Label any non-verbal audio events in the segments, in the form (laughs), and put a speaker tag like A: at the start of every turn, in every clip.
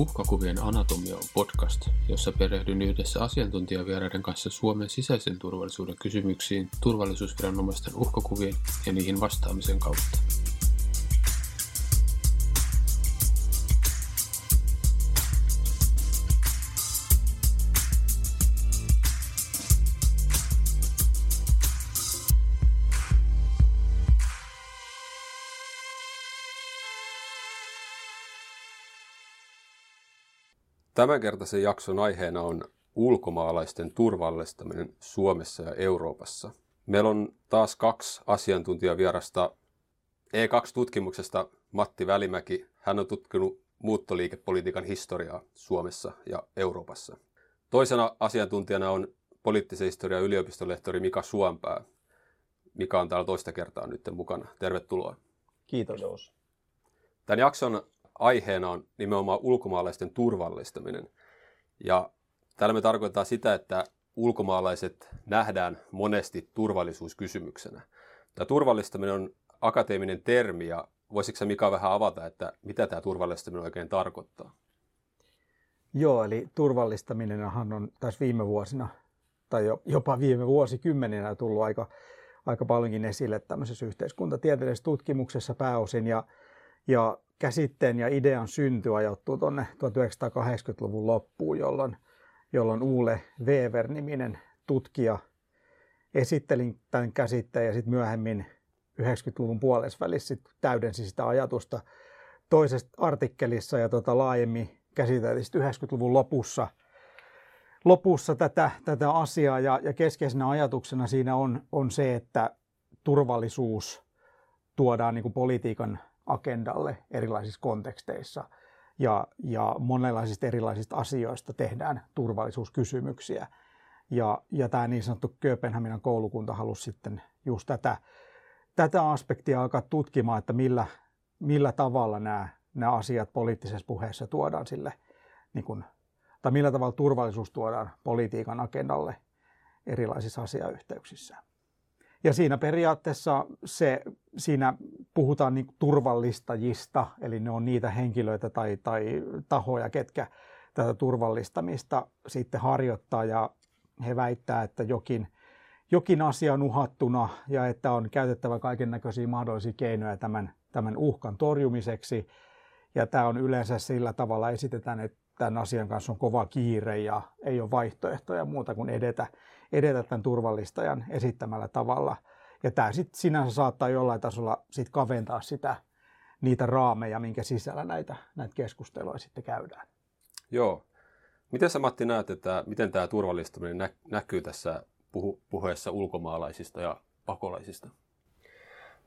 A: Uhkakuvien anatomia on podcast, jossa perehdyn yhdessä asiantuntijavieraiden kanssa Suomen sisäisen turvallisuuden kysymyksiin turvallisuusviranomaisten uhkakuvien ja niihin vastaamisen kautta.
B: Tämänkertaisen jakson aiheena on ulkomaalaisten turvallistaminen Suomessa ja Euroopassa. Meillä on taas kaksi asiantuntijavierasta E2-tutkimuksesta Matti Välimäki. Hän on tutkinut muuttoliikepolitiikan historiaa Suomessa ja Euroopassa. Toisena asiantuntijana on poliittisen historian yliopistolehtori Mika Suompää. Mika on täällä toista kertaa nyt mukana. Tervetuloa.
C: Kiitos.
B: Tämän jakson aiheena on nimenomaan ulkomaalaisten turvallistaminen. Ja tällä me tarkoittaa sitä, että ulkomaalaiset nähdään monesti turvallisuuskysymyksenä. Tämä turvallistaminen on akateeminen termi ja voisitko Mika vähän avata, että mitä tämä turvallistaminen oikein tarkoittaa?
C: Joo, eli turvallistaminenhan on tässä viime vuosina tai jopa viime vuosikymmeninä tullut aika, aika paljonkin esille tämmöisessä yhteiskuntatieteellisessä tutkimuksessa pääosin. Ja, ja käsitteen ja idean synty ajoittuu tuonne 1980-luvun loppuun, jolloin, jolloin Uule Wever-niminen tutkija esitteli tämän käsitteen ja sitten myöhemmin 90-luvun puolesvälissä täydensi sitä ajatusta toisessa artikkelissa ja tota laajemmin käsiteltiin 90-luvun lopussa, lopussa tätä, tätä asiaa. Ja, ja keskeisenä ajatuksena siinä on, on se, että turvallisuus tuodaan niin kuin politiikan agendalle erilaisissa konteksteissa ja, ja monenlaisista erilaisista asioista tehdään turvallisuuskysymyksiä. Ja, ja tämä niin sanottu Kööpenhaminan koulukunta halusi sitten just tätä, tätä aspektia alkaa tutkimaan, että millä, millä tavalla nämä, nämä asiat poliittisessa puheessa tuodaan sille, niin kuin, tai millä tavalla turvallisuus tuodaan politiikan agendalle erilaisissa asiayhteyksissä. Ja siinä periaatteessa se, siinä puhutaan niin turvallistajista, eli ne on niitä henkilöitä tai, tai tahoja, ketkä tätä turvallistamista sitten harjoittaa ja he väittää, että jokin, jokin asia on uhattuna ja että on käytettävä kaiken näköisiä mahdollisia keinoja tämän, tämän uhkan torjumiseksi. Ja tämä on yleensä sillä tavalla esitetään, että tämän asian kanssa on kova kiire ja ei ole vaihtoehtoja muuta kuin edetä, edetä tämän turvallistajan esittämällä tavalla. Ja tämä sitten sinänsä saattaa jollain tasolla sit kaventaa sitä, niitä raameja, minkä sisällä näitä, näitä keskusteluja sitten käydään.
B: Joo. Miten sä Matti näet, että miten tämä turvallistaminen nä- näkyy tässä puhu- puheessa ulkomaalaisista ja pakolaisista?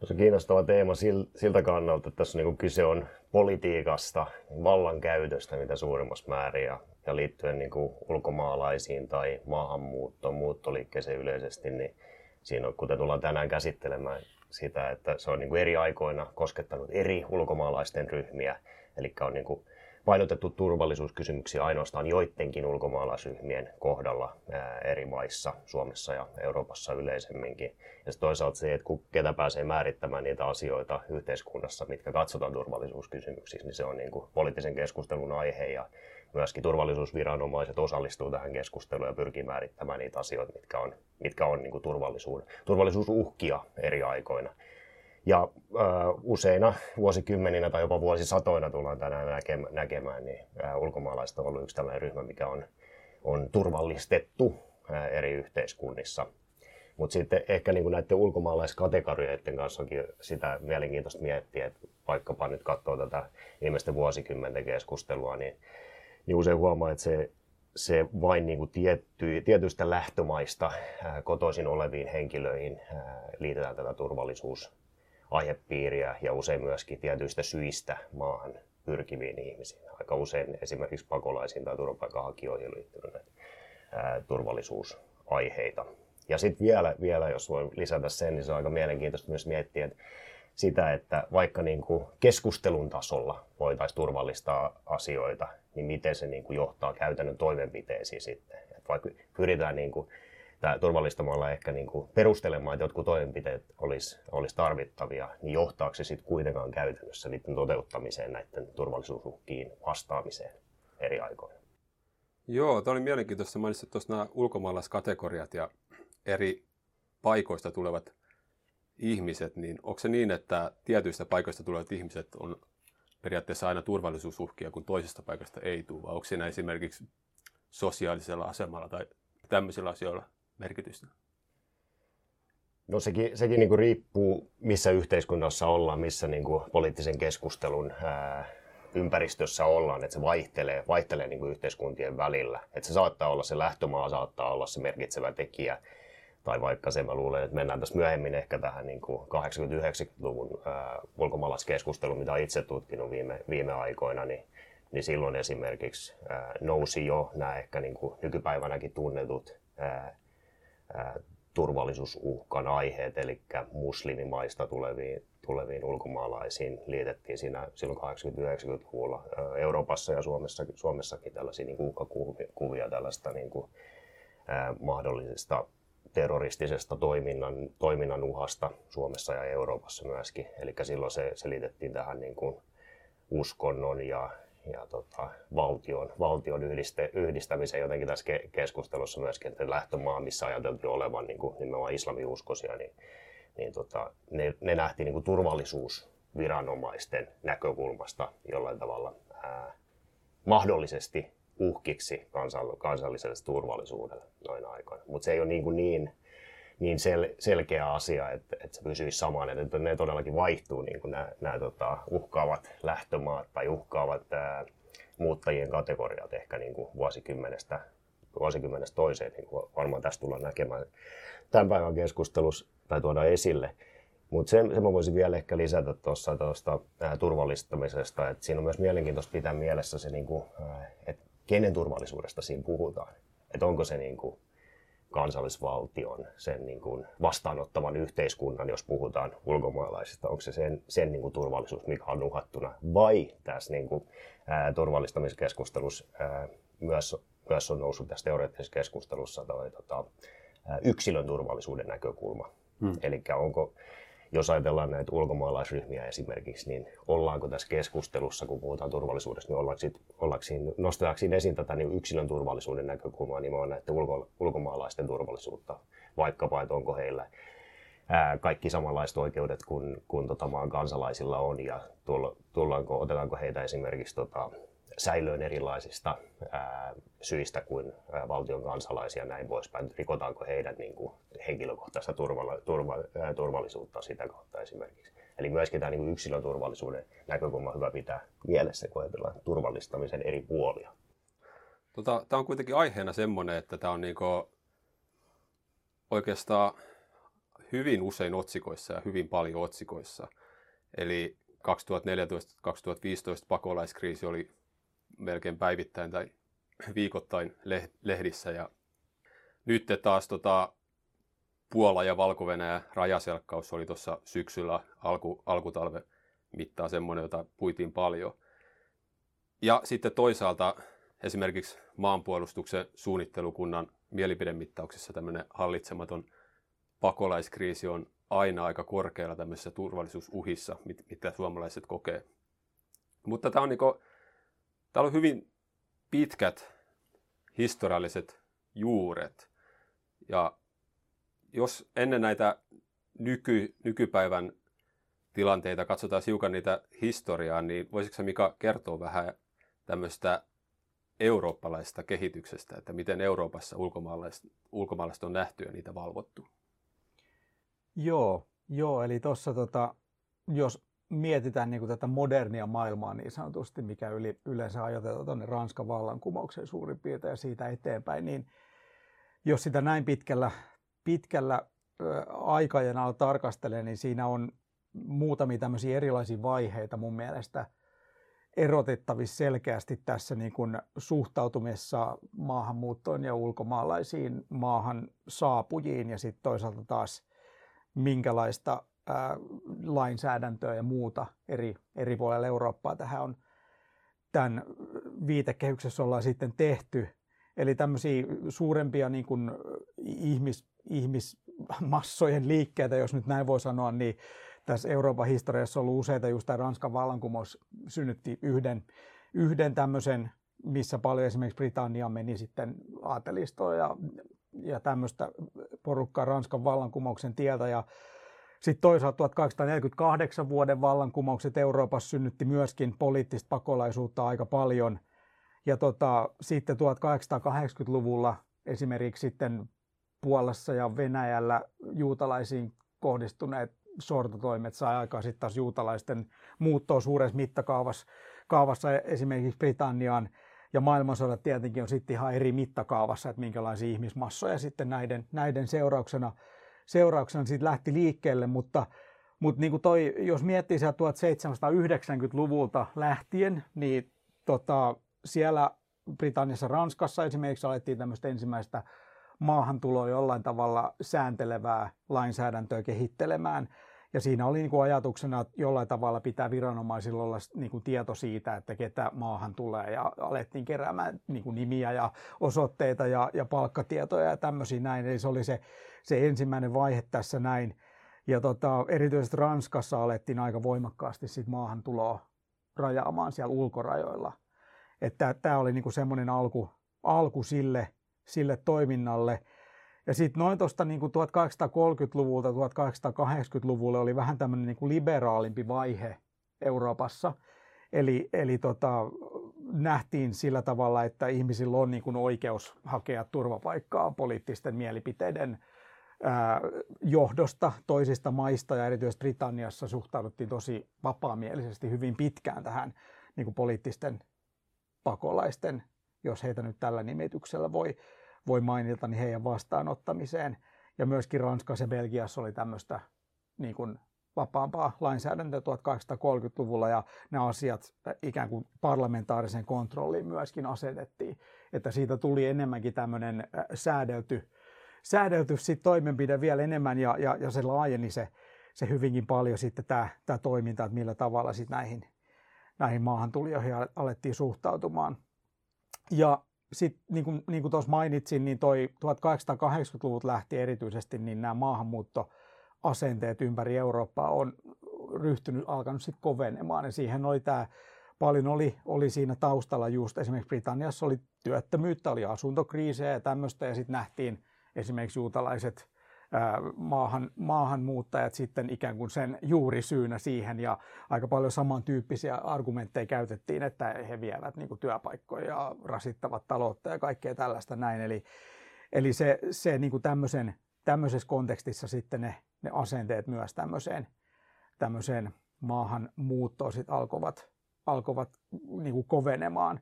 D: No se on kiinnostava teema siltä kannalta, että tässä niin kyse on politiikasta, vallankäytöstä mitä suurimmassa määrin ja, ja liittyen niin kuin ulkomaalaisiin tai maahanmuuttoon, muuttoliikkeeseen yleisesti, niin siinä on, kuten tullaan tänään käsittelemään, sitä, että se on niin kuin eri aikoina koskettanut eri ulkomaalaisten ryhmiä, eli on niin kuin painotettu turvallisuuskysymyksiä ainoastaan joidenkin ulkomaalaisryhmien kohdalla ää, eri maissa, Suomessa ja Euroopassa yleisemminkin. Ja toisaalta se, että ketä pääsee määrittämään niitä asioita yhteiskunnassa, mitkä katsotaan turvallisuuskysymyksiksi, niin se on niin kuin poliittisen keskustelun aihe ja myöskin turvallisuusviranomaiset osallistuu tähän keskusteluun ja pyrkii määrittämään niitä asioita, mitkä on, mitkä on niin kuin turvallisuuden, turvallisuusuhkia eri aikoina. Ja äh, useina vuosikymmeninä tai jopa vuosisatoina tullaan tänään näkemään, niin äh, ulkomaalaiset on ollut yksi tällainen ryhmä, mikä on, on turvallistettu äh, eri yhteiskunnissa. Mutta sitten ehkä niin kuin näiden ulkomaalaiskategorioiden kanssa onkin sitä mielenkiintoista miettiä, että vaikkapa nyt katsoo tätä viimeisten vuosikymmenten keskustelua, niin, niin usein huomaa, että se, se vain niin kuin tietty, tietyistä lähtömaista ää, kotoisin oleviin henkilöihin ää, liitetään tätä turvallisuus aihepiiriä ja usein myöskin tietyistä syistä maahan pyrkiviin ihmisiin. Aika usein esimerkiksi pakolaisiin tai turvapaikanhakijoihin liittynyt turvallisuusaiheita. Ja sitten vielä, vielä, jos voi lisätä sen, niin se on aika mielenkiintoista myös miettiä että sitä, että vaikka niin kuin keskustelun tasolla voitaisiin turvallistaa asioita, niin miten se niin kuin johtaa käytännön toimenpiteisiin sitten. Et vaikka pyritään niin kuin tämä turvallistamalla ehkä niin kuin perustelemaan, että jotkut toimenpiteet olisi, olisi tarvittavia, niin johtaako se sitten kuitenkaan käytännössä niiden toteuttamiseen näiden turvallisuusuhkiin vastaamiseen? eri aikoina.
B: Joo, tämä oli mielenkiintoista. Mainitsit tuossa nämä ulkomaalaiskategoriat ja eri paikoista tulevat ihmiset, niin onko se niin, että tietyistä paikoista tulevat ihmiset on periaatteessa aina turvallisuusuhkia, kun toisesta paikasta ei tule, vai onko siinä esimerkiksi sosiaalisella asemalla tai tämmöisillä asioilla merkitystä?
D: No sekin, sekin niin kuin riippuu, missä yhteiskunnassa ollaan, missä niin kuin poliittisen keskustelun ää, ympäristössä ollaan, että se vaihtelee, vaihtelee niin kuin yhteiskuntien välillä. Että se saattaa olla se lähtömaa, saattaa olla se merkitsevä tekijä, tai vaikka se, mä luulen, että mennään tässä myöhemmin ehkä tähän niin 80-90-luvun ulkomaalaiskeskusteluun, mitä itse tutkinut viime, viime aikoina, niin, niin silloin esimerkiksi ää, nousi jo nämä ehkä niin kuin nykypäivänäkin tunnetut ää, ää, turvallisuusuhkan aiheet, eli muslimimaista tuleviin, tuleviin ulkomaalaisiin liitettiin siinä silloin 80-90-luvulla Euroopassa ja Suomessa, Suomessakin tällaisia niin uhkakuvia tällaista niin kuin, ää, mahdollisesta terroristisesta toiminnan, toiminnan uhasta Suomessa ja Euroopassa myöskin. Eli silloin se, se liitettiin tähän niin kuin uskonnon ja, ja tota, valtion, valtion yhdiste, yhdistämiseen jotenkin tässä ke, keskustelussa myöskin, että lähtömaa, missä ajateltiin olevan niin kuin nimenomaan islamiuskoisia, niin, niin tota, ne, ne nähtiin niin kuin turvallisuusviranomaisten näkökulmasta jollain tavalla ää, mahdollisesti uhkiksi kansalliselle turvallisuudelle noin aikoina. Mutta se ei ole niin, kuin niin, niin sel, selkeä asia, että, että se pysyisi samaan, että ne todellakin vaihtuu niin kuin nämä, nämä tota, uhkaavat lähtömaat tai uhkaavat ää, muuttajien kategoriat ehkä niin kuin vuosikymmenestä, vuosikymmenestä toiseen, niin kuin varmaan tästä tullaan näkemään tämän päivän keskustelussa tai tuoda esille. Mutta sen, sen mä voisin vielä ehkä lisätä tuosta turvallistamisesta, että siinä on myös mielenkiintoista pitää mielessä se, niin kuin, että kenen turvallisuudesta siinä puhutaan. Että onko se niin kuin kansallisvaltion, sen niin kuin vastaanottavan yhteiskunnan, jos puhutaan ulkomaalaisista, onko se sen, sen niin kuin turvallisuus, mikä on uhattuna, vai tässä niin kuin, ää, turvallistamiskeskustelussa ää, myös, myös on noussut tässä teoreettisessa keskustelussa toi, tota, ää, yksilön turvallisuuden näkökulma. Hmm. Eli onko, jos ajatellaan näitä ulkomaalaisryhmiä esimerkiksi, niin ollaanko tässä keskustelussa, kun puhutaan turvallisuudesta, niin ollaanko, sit, ollaanko siinä, nostetaanko siinä esiin tätä niin yksilön turvallisuuden näkökulmaa, niin on näiden ulko, ulkomaalaisten turvallisuutta, vaikkapa, että onko heillä ää, kaikki samanlaiset oikeudet kuin, kuin tota maan kansalaisilla on, ja tullaanko, otetaanko heitä esimerkiksi tota, säilöön erilaisista ää, syistä kuin ää, valtion kansalaisia näin poispäin. Rikotaanko heidän niin kuin, henkilökohtaista turvalla, turva, ää, turvallisuutta sitä kautta esimerkiksi. Eli myöskin tämä niin yksilön turvallisuuden näkökulma on hyvä pitää mielessä, kun ajatellaan turvallistamisen eri puolia.
B: Tota, tämä on kuitenkin aiheena semmoinen, että tämä on niin kuin oikeastaan hyvin usein otsikoissa ja hyvin paljon otsikoissa. Eli 2014-2015 pakolaiskriisi oli melkein päivittäin tai viikoittain lehdissä. Ja nyt taas tota, Puola ja valko rajaselkkaus oli tuossa syksyllä alku, alkutalve mittaa semmoinen, jota puitiin paljon. Ja sitten toisaalta esimerkiksi maanpuolustuksen suunnittelukunnan mielipidemittauksessa tämmöinen hallitsematon pakolaiskriisi on aina aika korkealla tämmöisissä turvallisuusuhissa, mitä suomalaiset kokee. Mutta tämä on niin Täällä on hyvin pitkät historialliset juuret. Ja jos ennen näitä nyky, nykypäivän tilanteita katsotaan hiukan niitä historiaa, niin voisitko Mika kertoa vähän tämmöistä eurooppalaisesta kehityksestä, että miten Euroopassa ulkomaalaiset, ulkomaalaiset on nähty ja niitä valvottu?
C: Joo, joo eli tuossa tota, jos mietitään niin kuin tätä modernia maailmaa niin sanotusti, mikä yli, yleensä ajatellaan tuonne Ranskan vallankumouksen suurin piirtein ja siitä eteenpäin, niin jos sitä näin pitkällä, pitkällä aikajanalla tarkastelee, niin siinä on muutamia tämmöisiä erilaisia vaiheita mun mielestä erotettavissa selkeästi tässä niin kuin suhtautumisessa maahanmuuttoon ja ulkomaalaisiin maahan saapujiin ja sitten toisaalta taas minkälaista ää, lainsäädäntöä ja muuta eri, eri puolilla Eurooppaa tähän on tämän viitekehyksessä ollaan sitten tehty. Eli tämmöisiä suurempia niin kuin ihmis, ihmismassojen liikkeitä, jos nyt näin voi sanoa, niin tässä Euroopan historiassa on ollut useita, just tämä Ranskan vallankumous synnytti yhden, yhden tämmöisen missä paljon esimerkiksi Britannia meni sitten aatelistoon ja, ja tämmöistä porukkaa Ranskan vallankumouksen tieltä. Ja sitten toisaalta 1848 vuoden vallankumoukset Euroopassa synnytti myöskin poliittista pakolaisuutta aika paljon. Ja tota, sitten 1880-luvulla esimerkiksi sitten Puolassa ja Venäjällä juutalaisiin kohdistuneet sortotoimet sai aikaan sitten taas juutalaisten muuttoa suuressa mittakaavassa kaavassa esimerkiksi Britanniaan. Ja maailmansodat tietenkin on sitten ihan eri mittakaavassa, että minkälaisia ihmismassoja sitten näiden, näiden seurauksena, seurauksena sitten lähti liikkeelle, mutta mutta niin toi, jos miettii sieltä 1790-luvulta lähtien, niin tota, siellä Britanniassa, Ranskassa esimerkiksi alettiin tämmöistä ensimmäistä maahantuloa jollain tavalla sääntelevää lainsäädäntöä kehittelemään. Ja siinä oli niin kuin ajatuksena, että jollain tavalla pitää viranomaisilla olla niin kuin tieto siitä, että ketä maahan tulee. Ja alettiin keräämään niin kuin nimiä ja osoitteita ja, ja palkkatietoja ja tämmöisiä näin. Eli se oli se, se ensimmäinen vaihe tässä näin. Ja tota, erityisesti Ranskassa alettiin aika voimakkaasti sit maahantuloa rajaamaan siellä ulkorajoilla. Tämä oli niin kuin semmoinen alku, alku sille, sille toiminnalle. Ja sitten noin tuosta niin 1830-luvulta 1880-luvulle oli vähän tämmöinen niin liberaalimpi vaihe Euroopassa. Eli, eli tota, nähtiin sillä tavalla, että ihmisillä on niin kuin oikeus hakea turvapaikkaa poliittisten mielipiteiden ää, johdosta toisista maista ja erityisesti Britanniassa suhtauduttiin tosi vapaamielisesti hyvin pitkään tähän niin kuin poliittisten pakolaisten jos heitä nyt tällä nimityksellä voi, voi mainita, niin heidän vastaanottamiseen. Ja myöskin Ranskassa ja Belgiassa oli tämmöistä niin kuin vapaampaa lainsäädäntöä 1830-luvulla ja nämä asiat ikään kuin parlamentaarisen kontrolliin myöskin asetettiin. Että siitä tuli enemmänkin tämmöinen säädelty, säädelty sit toimenpide vielä enemmän ja, ja, ja se laajeni se, se hyvinkin paljon sitten tämä, tämä toiminta, että millä tavalla sitten näihin, näihin maahantulijoihin alettiin suhtautumaan. Ja sitten niin kuin, niin kuin tuossa mainitsin, niin toi 1880-luvut lähti erityisesti, niin nämä maahanmuuttoasenteet ympäri Eurooppaa on ryhtynyt, alkanut sitten kovenemaan. Ja siihen oli tämä, paljon oli, oli siinä taustalla just esimerkiksi Britanniassa oli työttömyyttä, oli asuntokriisejä ja tämmöistä, ja sitten nähtiin esimerkiksi juutalaiset maahan, maahanmuuttajat sitten ikään kuin sen juurisyynä siihen ja aika paljon samantyyppisiä argumentteja käytettiin, että he vievät niin kuin työpaikkoja ja rasittavat taloutta ja kaikkea tällaista näin. Eli, eli se, se niin kuin tämmöisen, tämmöisessä kontekstissa sitten ne, ne asenteet myös tämmöiseen, tämmöiseen maahanmuuttoon sitten alkoivat, alkoivat niin kuin kovenemaan.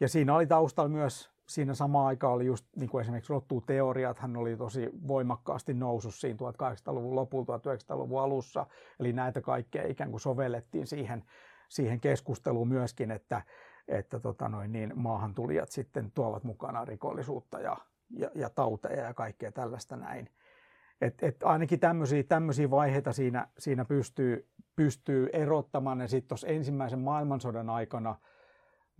C: Ja siinä oli taustalla myös siinä samaan aikaan oli just niin kuin esimerkiksi teoriat, hän oli tosi voimakkaasti noussut siinä 1800-luvun lopulla, 1900-luvun alussa. Eli näitä kaikkea ikään kuin sovellettiin siihen, siihen keskusteluun myöskin, että, että tota noin, niin maahantulijat sitten tuovat mukana rikollisuutta ja, ja, ja tauteja ja kaikkea tällaista näin. Et, et ainakin tämmöisiä vaiheita siinä, siinä pystyy, pystyy erottamaan. Ja sitten tuossa ensimmäisen maailmansodan aikana –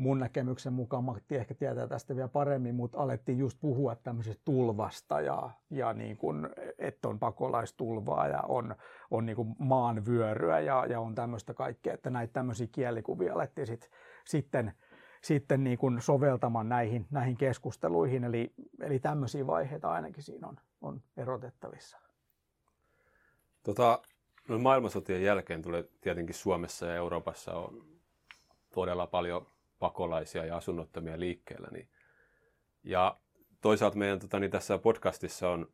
C: mun näkemyksen mukaan, Matti ehkä tietää tästä vielä paremmin, mutta alettiin just puhua tämmöisestä tulvasta ja, ja niin kuin, että on pakolaistulvaa ja on, on niin kuin maanvyöryä ja, ja on tämmöistä kaikkea, että näitä tämmöisiä kielikuvia alettiin sit, sitten, sitten niin kuin soveltamaan näihin, näihin keskusteluihin, eli, eli tämmöisiä vaiheita ainakin siinä on, on erotettavissa.
B: Tota, no maailmansotien jälkeen tulee tietenkin Suomessa ja Euroopassa on todella paljon pakolaisia ja asunnottomia liikkeellä. Niin. Ja toisaalta meidän tota, niin tässä podcastissa on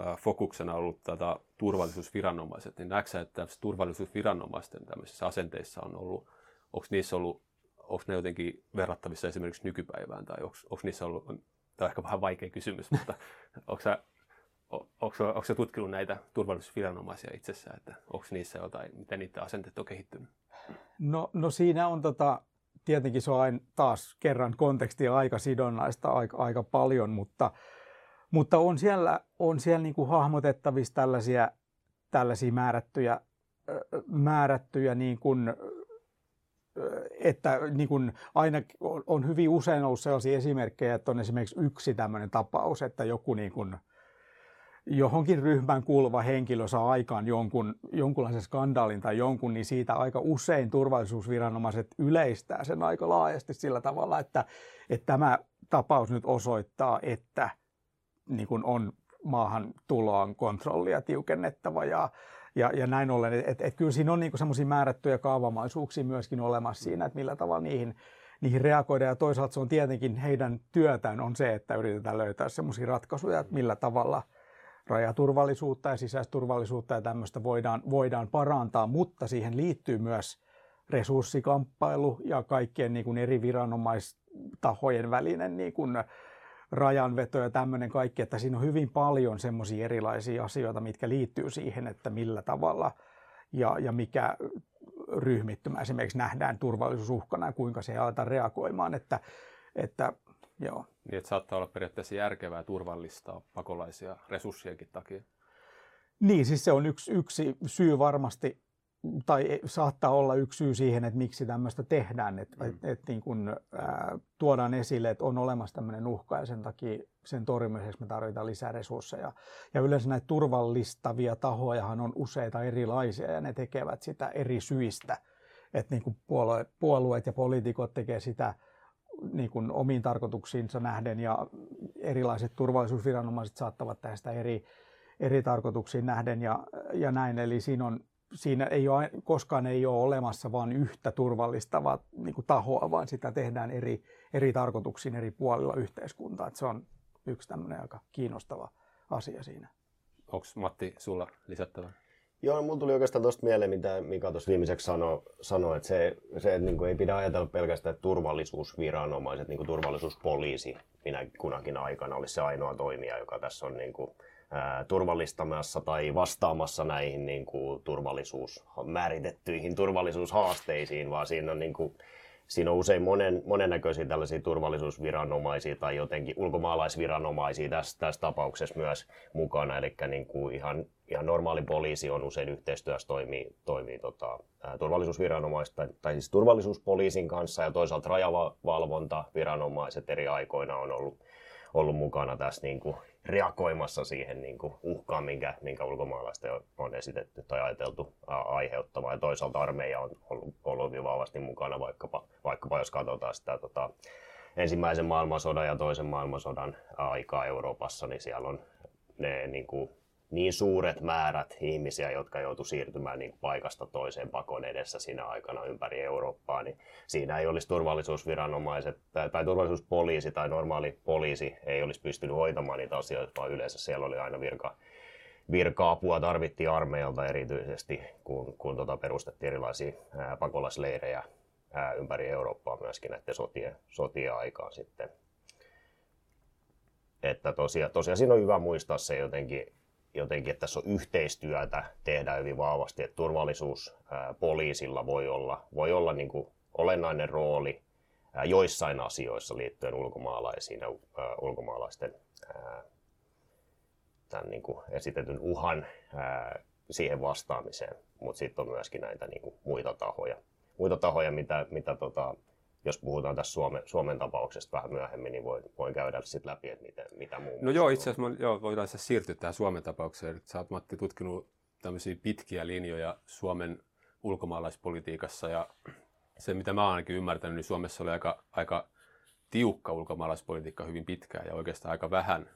B: ää, fokuksena ollut tätä turvallisuusviranomaiset, niin näetkö että turvallisuusviranomaisten tämmöisissä asenteissa on ollut, onko niissä ollut, onko ne jotenkin verrattavissa esimerkiksi nykypäivään, tai onko niissä ollut, tämä on ehkä vähän vaikea kysymys, mutta (laughs) onko sä, onko, sä tutkinut näitä turvallisuusviranomaisia itsessään, että onko niissä jotain, miten niiden asenteet on kehittynyt?
C: No, no siinä on tota, tietenkin se on aina taas kerran kontekstia aika sidonnaista aika, aika paljon, mutta, mutta on siellä, on siellä niin kuin hahmotettavissa tällaisia, tällaisia määrättyjä, määrättyjä niin kuin, että niin kuin aina on hyvin usein ollut sellaisia esimerkkejä, että on esimerkiksi yksi tämmöinen tapaus, että joku niin kuin, johonkin ryhmään kuuluva henkilö saa aikaan jonkun, jonkunlaisen skandaalin tai jonkun, niin siitä aika usein turvallisuusviranomaiset yleistää sen aika laajasti sillä tavalla, että, että tämä tapaus nyt osoittaa, että niin kuin on maahan tuloon kontrollia tiukennettava ja, ja, ja näin ollen, että et kyllä siinä on niin semmoisia määrättyjä kaavamaisuuksia myöskin olemassa siinä, että millä tavalla niihin, niihin reagoida ja toisaalta se on tietenkin heidän työtään on se, että yritetään löytää semmoisia ratkaisuja, että millä tavalla – rajaturvallisuutta ja sisäisturvallisuutta ja tämmöistä voidaan, voidaan parantaa, mutta siihen liittyy myös resurssikamppailu ja kaikkien niin kuin eri viranomaistahojen välinen niin kuin rajanveto ja tämmöinen kaikki, että siinä on hyvin paljon semmoisia erilaisia asioita, mitkä liittyy siihen, että millä tavalla ja, ja mikä ryhmittymä esimerkiksi nähdään turvallisuusuhkana ja kuinka se aletaan reagoimaan, että, että joo.
B: Niin, että saattaa olla periaatteessa järkevää turvallistaa pakolaisia resurssienkin takia.
C: Niin, siis se on yksi, yksi syy varmasti, tai saattaa olla yksi syy siihen, että miksi tämmöistä tehdään, että mm. et, et niin kun, ää, tuodaan esille, että on olemassa tämmöinen uhka ja sen takia sen torjumiseksi me tarvitaan lisää resursseja. Ja yleensä näitä turvallistavia tahojahan on useita erilaisia ja ne tekevät sitä eri syistä. Että niin puolue, puolueet ja poliitikot tekevät sitä niin kuin omiin tarkoituksiinsa nähden ja erilaiset turvallisuusviranomaiset saattavat tehdä sitä eri, eri tarkoituksiin nähden ja, ja näin. Eli siinä, on, siinä ei ole, koskaan ei ole olemassa vain yhtä turvallistavaa niin kuin tahoa, vaan sitä tehdään eri, eri tarkoituksiin eri puolilla yhteiskuntaa. Että se on yksi tämmöinen aika kiinnostava asia siinä.
B: Onko Matti sulla lisättävää?
D: Joo, mulla tuli oikeastaan tuosta mieleen, mitä Mika tuossa viimeiseksi sanoi, sano, että se, se että niin ei pidä ajatella pelkästään, että turvallisuusviranomaiset, niin kuin turvallisuuspoliisi minä kunakin aikana olisi se ainoa toimija, joka tässä on niin kuin, turvallistamassa tai vastaamassa näihin niin kuin, turvallisuus, määritettyihin turvallisuushaasteisiin, vaan siinä on niin kuin, siinä on usein monen, monennäköisiä tällaisia turvallisuusviranomaisia tai jotenkin ulkomaalaisviranomaisia tässä, tässä tapauksessa myös mukana. Eli niin kuin ihan, ihan normaali poliisi on usein yhteistyössä toimii, toimii tota, turvallisuusviranomaiset tai, siis turvallisuuspoliisin kanssa ja toisaalta rajavalvonta viranomaiset eri aikoina on ollut ollut mukana tässä niin kuin reagoimassa siihen niin kuin uhkaan, minkä, minkä ulkomaalaisten on esitetty tai ajateltu aiheuttamaan. Ja toisaalta armeija on ollut, ollut hyvin vahvasti mukana, vaikkapa, vaikkapa jos katsotaan sitä tota, ensimmäisen maailmansodan ja toisen maailmansodan aikaa Euroopassa, niin siellä on ne niin kuin, niin suuret määrät ihmisiä, jotka joutu siirtymään niin paikasta toiseen pakon edessä siinä aikana ympäri Eurooppaa, niin siinä ei olisi turvallisuusviranomaiset tai, tai turvallisuuspoliisi tai normaali poliisi ei olisi pystynyt hoitamaan niitä asioita, vaan yleensä siellä oli aina virka, virka-apua tarvittiin armeijalta erityisesti, kun, kun tota perustettiin erilaisia ää, pakolaisleirejä ää, ympäri Eurooppaa myöskin näiden sotien, sotien aikaan sitten. Että tosiaan, tosiaan siinä on hyvä muistaa se jotenkin, jotenkin, että tässä on yhteistyötä, tehdään hyvin vahvasti, että turvallisuuspoliisilla voi olla, voi olla niin kuin olennainen rooli joissain asioissa liittyen ulkomaalaisiin ja ulkomaalaisten tämän niin kuin esitetyn uhan siihen vastaamiseen, mutta sitten on myöskin näitä niin kuin muita tahoja, muita tahoja mitä, mitä tota, jos puhutaan tässä Suomen, Suomen tapauksesta vähän myöhemmin, niin voin, voin käydä sitten läpi, että miten, mitä muun
B: No joo, itse asiassa joo, voidaan siis siirtyä tähän Suomen tapaukseen. Sä oot Matti tutkinut tämmöisiä pitkiä linjoja Suomen ulkomaalaispolitiikassa ja se, mitä mä oon ainakin ymmärtänyt, niin Suomessa oli aika, aika tiukka ulkomaalaispolitiikka hyvin pitkään ja oikeastaan aika vähän,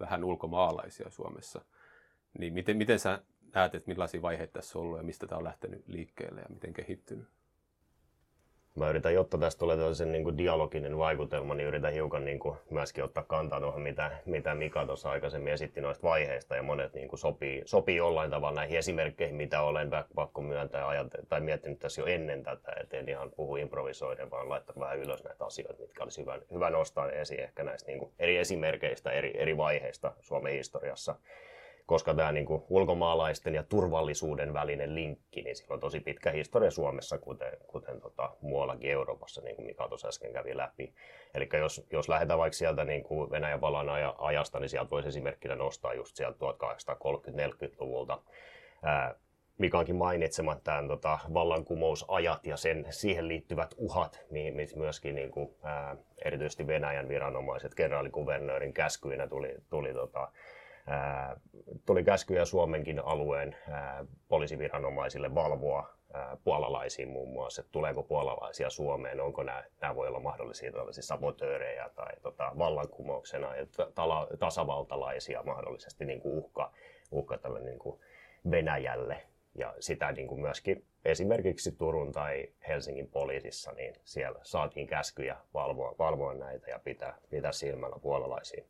B: vähän ulkomaalaisia Suomessa. Niin miten, miten sä näet, että millaisia vaiheita tässä on ollut ja mistä tämä on lähtenyt liikkeelle ja miten kehittynyt?
D: Mä yritän, jotta tästä tulee tällaisen niin kuin dialoginen vaikutelma, niin yritän hiukan niin kuin myöskin ottaa kantaa tuohon, mitä, mitä Mika tuossa aikaisemmin esitti noista vaiheista, ja monet niin kuin sopii, sopii jollain tavalla näihin esimerkkeihin, mitä olen pakko myöntää ajate- tai miettinyt tässä jo ennen tätä, että en ihan puhu improvisoiden, vaan laittaa vähän ylös näitä asioita, mitkä olisi hyvä, hyvä nostaa esiin ehkä näistä niin kuin eri esimerkkeistä, eri, eri vaiheista Suomen historiassa koska tämä niin kuin ulkomaalaisten ja turvallisuuden välinen linkki, niin sillä on tosi pitkä historia Suomessa, kuten, kuten tota, muuallakin Euroopassa, niin kuin Mika tuossa äsken kävi läpi. Eli jos, jos lähdetään vaikka sieltä niin kuin Venäjän valan ajasta, niin sieltä voisi esimerkkinä nostaa just sieltä 1830-40-luvulta ää, Mikankin mainitsemat tämän tota, vallankumousajat ja sen, siihen liittyvät uhat, mihin myöskin niin kuin, ää, erityisesti Venäjän viranomaiset kenraalikuvernöörin käskyinä tuli, tuli tota, tuli käskyjä Suomenkin alueen poliisiviranomaisille valvoa puolalaisiin muun muassa, että tuleeko puolalaisia Suomeen, onko nämä, nämä voi olla mahdollisia tällaisia sabotöörejä tai tota, vallankumouksena ja tala, tasavaltalaisia mahdollisesti niin kuin uhka, uhka tälle niin kuin Venäjälle. Ja sitä niin kuin myöskin esimerkiksi Turun tai Helsingin poliisissa, niin siellä saatiin käskyjä valvoa, valvoa näitä ja pitää, pitää silmällä puolalaisia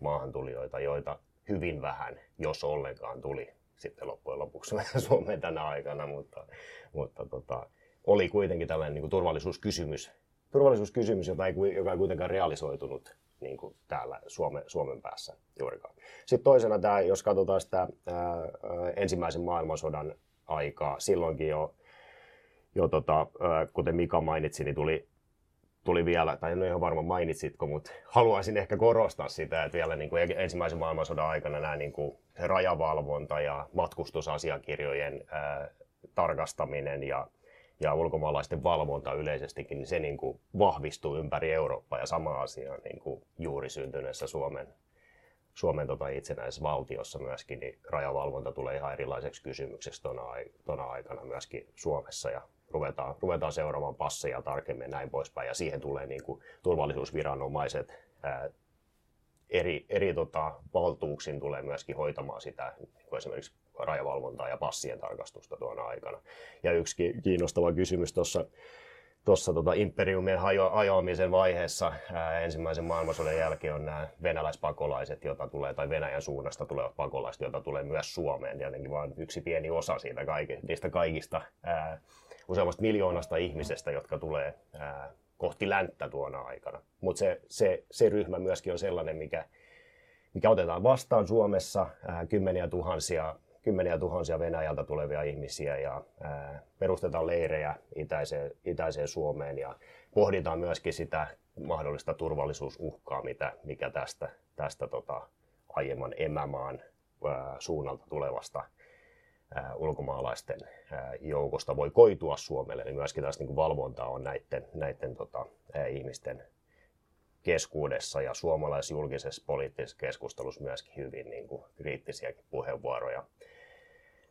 D: maahantulijoita, joita hyvin vähän, jos ollenkaan tuli sitten loppujen lopuksi (laughs) Suomeen tänä aikana, mutta, mutta tota, oli kuitenkin tällainen niin kuin turvallisuuskysymys, turvallisuuskysymys jota ei, joka ei kuitenkaan realisoitunut niin kuin täällä Suomen, Suomen päässä juurikaan. Sitten toisena tämä, jos katsotaan sitä ää, ensimmäisen maailmansodan aikaa, silloinkin jo, jo tota, ää, kuten Mika mainitsi, niin tuli tuli vielä, tai en ole ihan varma mainitsitko, mutta haluaisin ehkä korostaa sitä, että vielä niin kuin ensimmäisen maailmansodan aikana nämä niin kuin rajavalvonta ja matkustusasiakirjojen ää, tarkastaminen ja, ja ulkomaalaisten valvonta yleisestikin, niin se niin kuin vahvistuu ympäri Eurooppaa ja sama asia niin kuin juuri syntyneessä Suomen, Suomen tota itsenäisessä valtiossa myöskin, niin rajavalvonta tulee ihan erilaiseksi kysymykseksi tuona aikana myöskin Suomessa ja ruvetaan, ruvetaan seuraamaan passeja tarkemmin ja näin poispäin. Ja siihen tulee niin kuin turvallisuusviranomaiset ää, eri, eri tota, valtuuksin tulee myöskin hoitamaan sitä niin esimerkiksi rajavalvontaa ja passien tarkastusta tuona aikana. Ja yksi kiinnostava kysymys tuossa tuossa tota imperiumin hajo, hajoamisen vaiheessa ää, ensimmäisen maailmansodan jälkeen on nämä venäläispakolaiset, joita tulee, tai Venäjän suunnasta tulevat pakolaiset, joita tulee myös Suomeen. Tietenkin vain yksi pieni osa siitä kaiki, niistä kaikista ää, useammasta miljoonasta ihmisestä, jotka tulee ää, kohti länttä tuona aikana. Mutta se, se, se ryhmä myöskin on sellainen, mikä, mikä otetaan vastaan Suomessa, ää, kymmeniä tuhansia kymmeniä tuhansia Venäjältä tulevia ihmisiä ja ää, perustetaan leirejä itäiseen, itäiseen Suomeen ja pohditaan myöskin sitä mahdollista turvallisuusuhkaa, mitä, mikä tästä, tästä tota, aiemman emämaan ää, suunnalta tulevasta ulkomaalaisten joukosta voi koitua Suomelle. Eli myöskin tästä niin valvontaa on näiden, näiden tota, ihmisten keskuudessa ja suomalaisjulkisessa poliittisessa keskustelussa myöskin hyvin niin kuin, kriittisiäkin puheenvuoroja.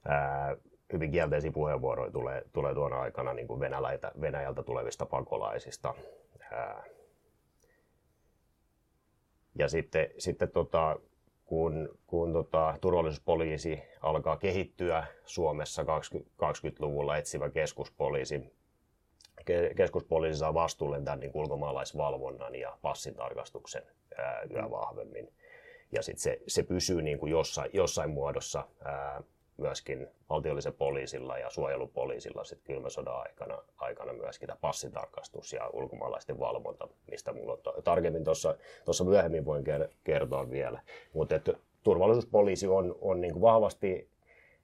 D: Ää, hyvin kielteisiä puheenvuoroja tulee, tulee tuona aikana niin kuin Venäjältä, Venäjältä tulevista pakolaisista. Ää, ja sitten, sitten tota, kun, kun tota, turvallisuuspoliisi alkaa kehittyä Suomessa 20, 20-luvulla etsivä keskuspoliisi, ke, keskuspoliisi saa vastuulle tämän niin ulkomaalaisvalvonnan ja passintarkastuksen ää, yhä vahvemmin. Ja sitten se, se pysyy niin kuin jossain, jossain muodossa ää, myöskin valtiollisella poliisilla ja suojelupoliisilla sit kylmän sodan aikana, aikana myöskin tämä passitarkastus ja ulkomaalaisten valvonta, mistä mulla on tarkemmin tuossa myöhemmin voin kertoa vielä. Mutta turvallisuuspoliisi on, on niin kuin vahvasti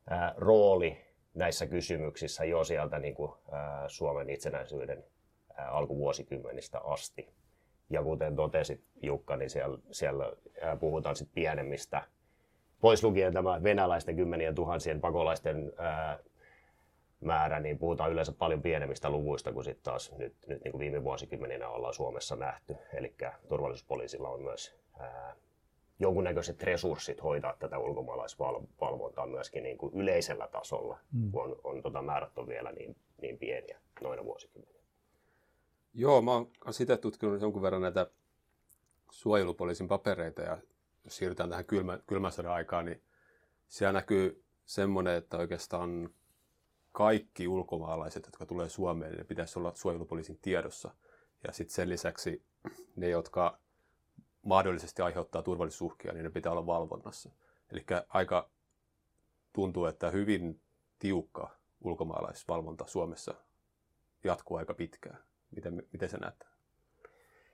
D: ää, rooli näissä kysymyksissä jo sieltä niin kuin, ää, Suomen itsenäisyyden ää, alkuvuosikymmenistä asti. Ja kuten totesit Jukka, niin siellä, siellä ää, puhutaan sit pienemmistä pois lukien tämä venäläisten kymmenien tuhansien pakolaisten ää, määrä, niin puhutaan yleensä paljon pienemmistä luvuista kuin sitten taas nyt, nyt niin kuin viime vuosikymmeninä ollaan Suomessa nähty. Eli turvallisuuspoliisilla on myös ää, jonkunnäköiset resurssit hoitaa tätä ulkomaalaisvalvontaa myöskin niin kuin yleisellä tasolla, mm. kun on, on tota määrät on vielä niin, niin pieniä noina vuosikymmeninä.
B: Joo, mä oon sitä tutkinut jonkun verran näitä suojelupoliisin papereita ja jos siirrytään tähän kylmä, kylmän sodan aikaan, niin siellä näkyy semmoinen, että oikeastaan kaikki ulkomaalaiset, jotka tulee Suomeen, ne pitäisi olla suojelupoliisin tiedossa. Ja sitten sen lisäksi ne, jotka mahdollisesti aiheuttaa turvallisuusuhkia, niin ne pitää olla valvonnassa. Eli aika tuntuu, että hyvin tiukka ulkomaalaisvalvonta Suomessa jatkuu aika pitkään. Miten, miten se näet?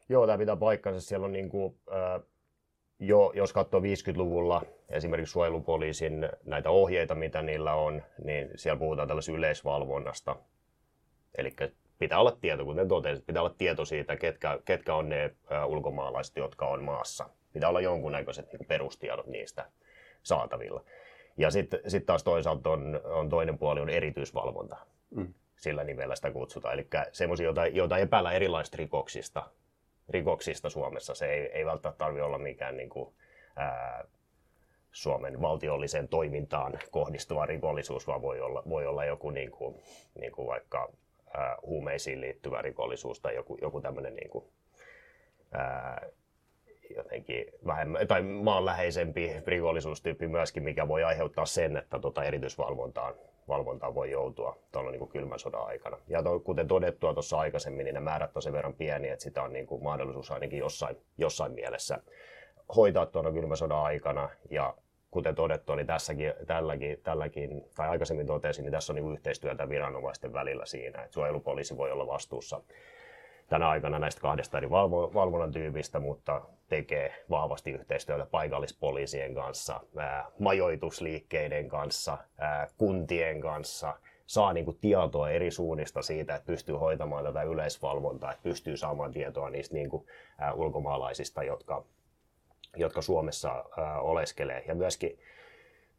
D: Joo, tämä pitää paikkansa. Siellä on niin kuin, äh, jo, jos katsoo 50-luvulla esimerkiksi suojelupoliisin näitä ohjeita, mitä niillä on, niin siellä puhutaan tällaisesta yleisvalvonnasta. Eli pitää olla tieto, kuten totesin, pitää olla tieto siitä, ketkä, ketkä on ne ulkomaalaiset, jotka on maassa. Pitää olla jonkunnäköiset niin perustiedot niistä saatavilla. Ja sitten sit taas toisaalta on, on toinen puoli on erityisvalvonta. Mm. Sillä nimellä sitä kutsutaan. Eli semmoisia, joita, joita epäillä erilaisista rikoksista, rikoksista Suomessa. Se ei, ei välttämättä tarvitse olla mikään niin kuin, ää, Suomen valtiolliseen toimintaan kohdistuva rikollisuus, vaan voi olla, voi olla joku niin kuin, niin kuin vaikka ää, huumeisiin liittyvä rikollisuus tai joku, joku tämmöinen niin kuin, ää, jotenkin vähemmän, tai maanläheisempi rikollisuustyyppi myöskin, mikä voi aiheuttaa sen, että tota erityisvalvontaan valvontaan voi joutua tuolla niin kylmän sodan aikana. Ja to, kuten todettua tuossa aikaisemmin, niin ne määrät on sen verran pieniä, että sitä on niin kuin mahdollisuus ainakin jossain, jossain mielessä hoitaa tuona kylmän sodan aikana. Ja kuten todettua, niin tässäkin, tälläkin, tälläkin, tai aikaisemmin totesin, niin tässä on niin yhteistyötä viranomaisten välillä siinä, että suojelupoliisi voi olla vastuussa tänä aikana näistä kahdesta eri valvo, valvonnan tyypistä, mutta tekee vahvasti yhteistyötä paikallispoliisien kanssa, ää, majoitusliikkeiden kanssa, ää, kuntien kanssa, saa niin kuin tietoa eri suunnista siitä, että pystyy hoitamaan tätä yleisvalvontaa, että pystyy saamaan tietoa niistä niin kuin, ää, ulkomaalaisista, jotka, jotka Suomessa ää, oleskelee. Ja myöskin,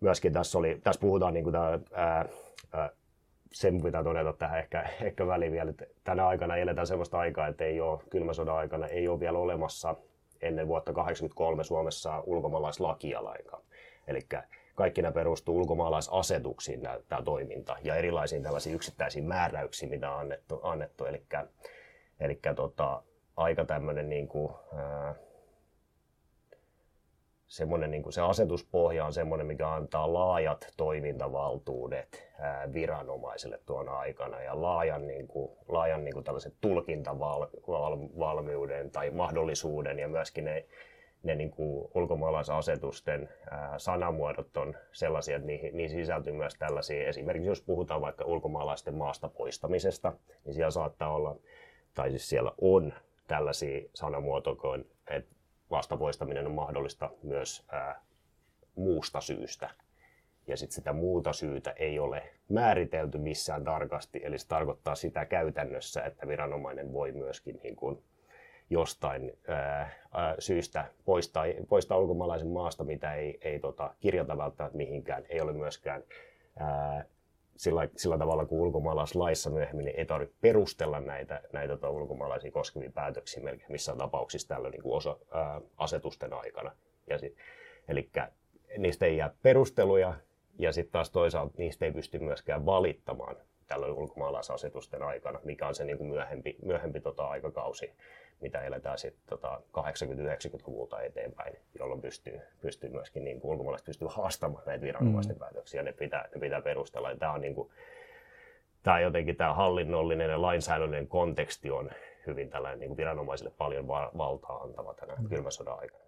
D: myöskin tässä, oli, tässä puhutaan niin kuin tämä, ää, sen pitää todeta tähän ehkä, ehkä väliin vielä, että tänä aikana eletään sellaista aikaa, että ei ole, kylmän sodan aikana ei ole vielä olemassa ennen vuotta 1983 Suomessa ulkomaalaislakia lainkaan. Eli kaikki nämä perustuu ulkomaalaisasetuksiin tämä toiminta ja erilaisiin tällaisiin yksittäisiin määräyksiin, mitä on annettu. annettu. Eli, eli tota, aika tämmöinen niin kuin, ää, semmoinen, niin kuin se asetuspohja on semmoinen, mikä antaa laajat toimintavaltuudet ää, viranomaisille tuona aikana. Ja laajan, niin kuin, laajan niin kuin tällaisen tulkintavalmiuden tai mahdollisuuden ja myöskin ne, ne niin kuin ulkomaalaisasetusten ää, sanamuodot on sellaisia, että niihin, niihin sisältyy myös tällaisia, esimerkiksi jos puhutaan vaikka ulkomaalaisten maasta poistamisesta, niin siellä saattaa olla, tai siis siellä on tällaisia sanamuotoja, että vastapoistaminen on mahdollista myös ää, muusta syystä. Ja sitten sitä muuta syytä ei ole määritelty missään tarkasti, eli se tarkoittaa sitä käytännössä, että viranomainen voi myöskin niin kuin jostain ää, ää, syystä poistaa, poistaa ulkomaalaisen maasta, mitä ei, ei tota, kirjata välttämättä mihinkään. Ei ole myöskään ää, sillä, sillä tavalla kuin ulkomaalaislaissa myöhemmin niin ei tarvitse perustella näitä, näitä tota ulkomaalaisia koskevia päätöksiä melkein missään tapauksissa tällä niin osa, ää, asetusten aikana. Ja sit, eli niistä ei jää perusteluja ja sitten taas toisaalta niistä ei pysty myöskään valittamaan tällöin ulkomaalaisasetusten aikana, mikä on se niin kuin myöhempi, myöhempi tota aikakausi mitä eletään sitten tota 80-90-luvulta eteenpäin, jolloin pystyy, pystyy myöskin niin kuin ulkomaalaiset pystyy haastamaan näitä viranomaisten mm. päätöksiä, ne pitää, ne pitää perustella. Ja tämä on niin kuin, tämä jotenkin tämä hallinnollinen ja lainsäädännöllinen konteksti on hyvin tällainen niin kuin viranomaisille paljon valtaa antava tänä mm. kylmän sodan aikana.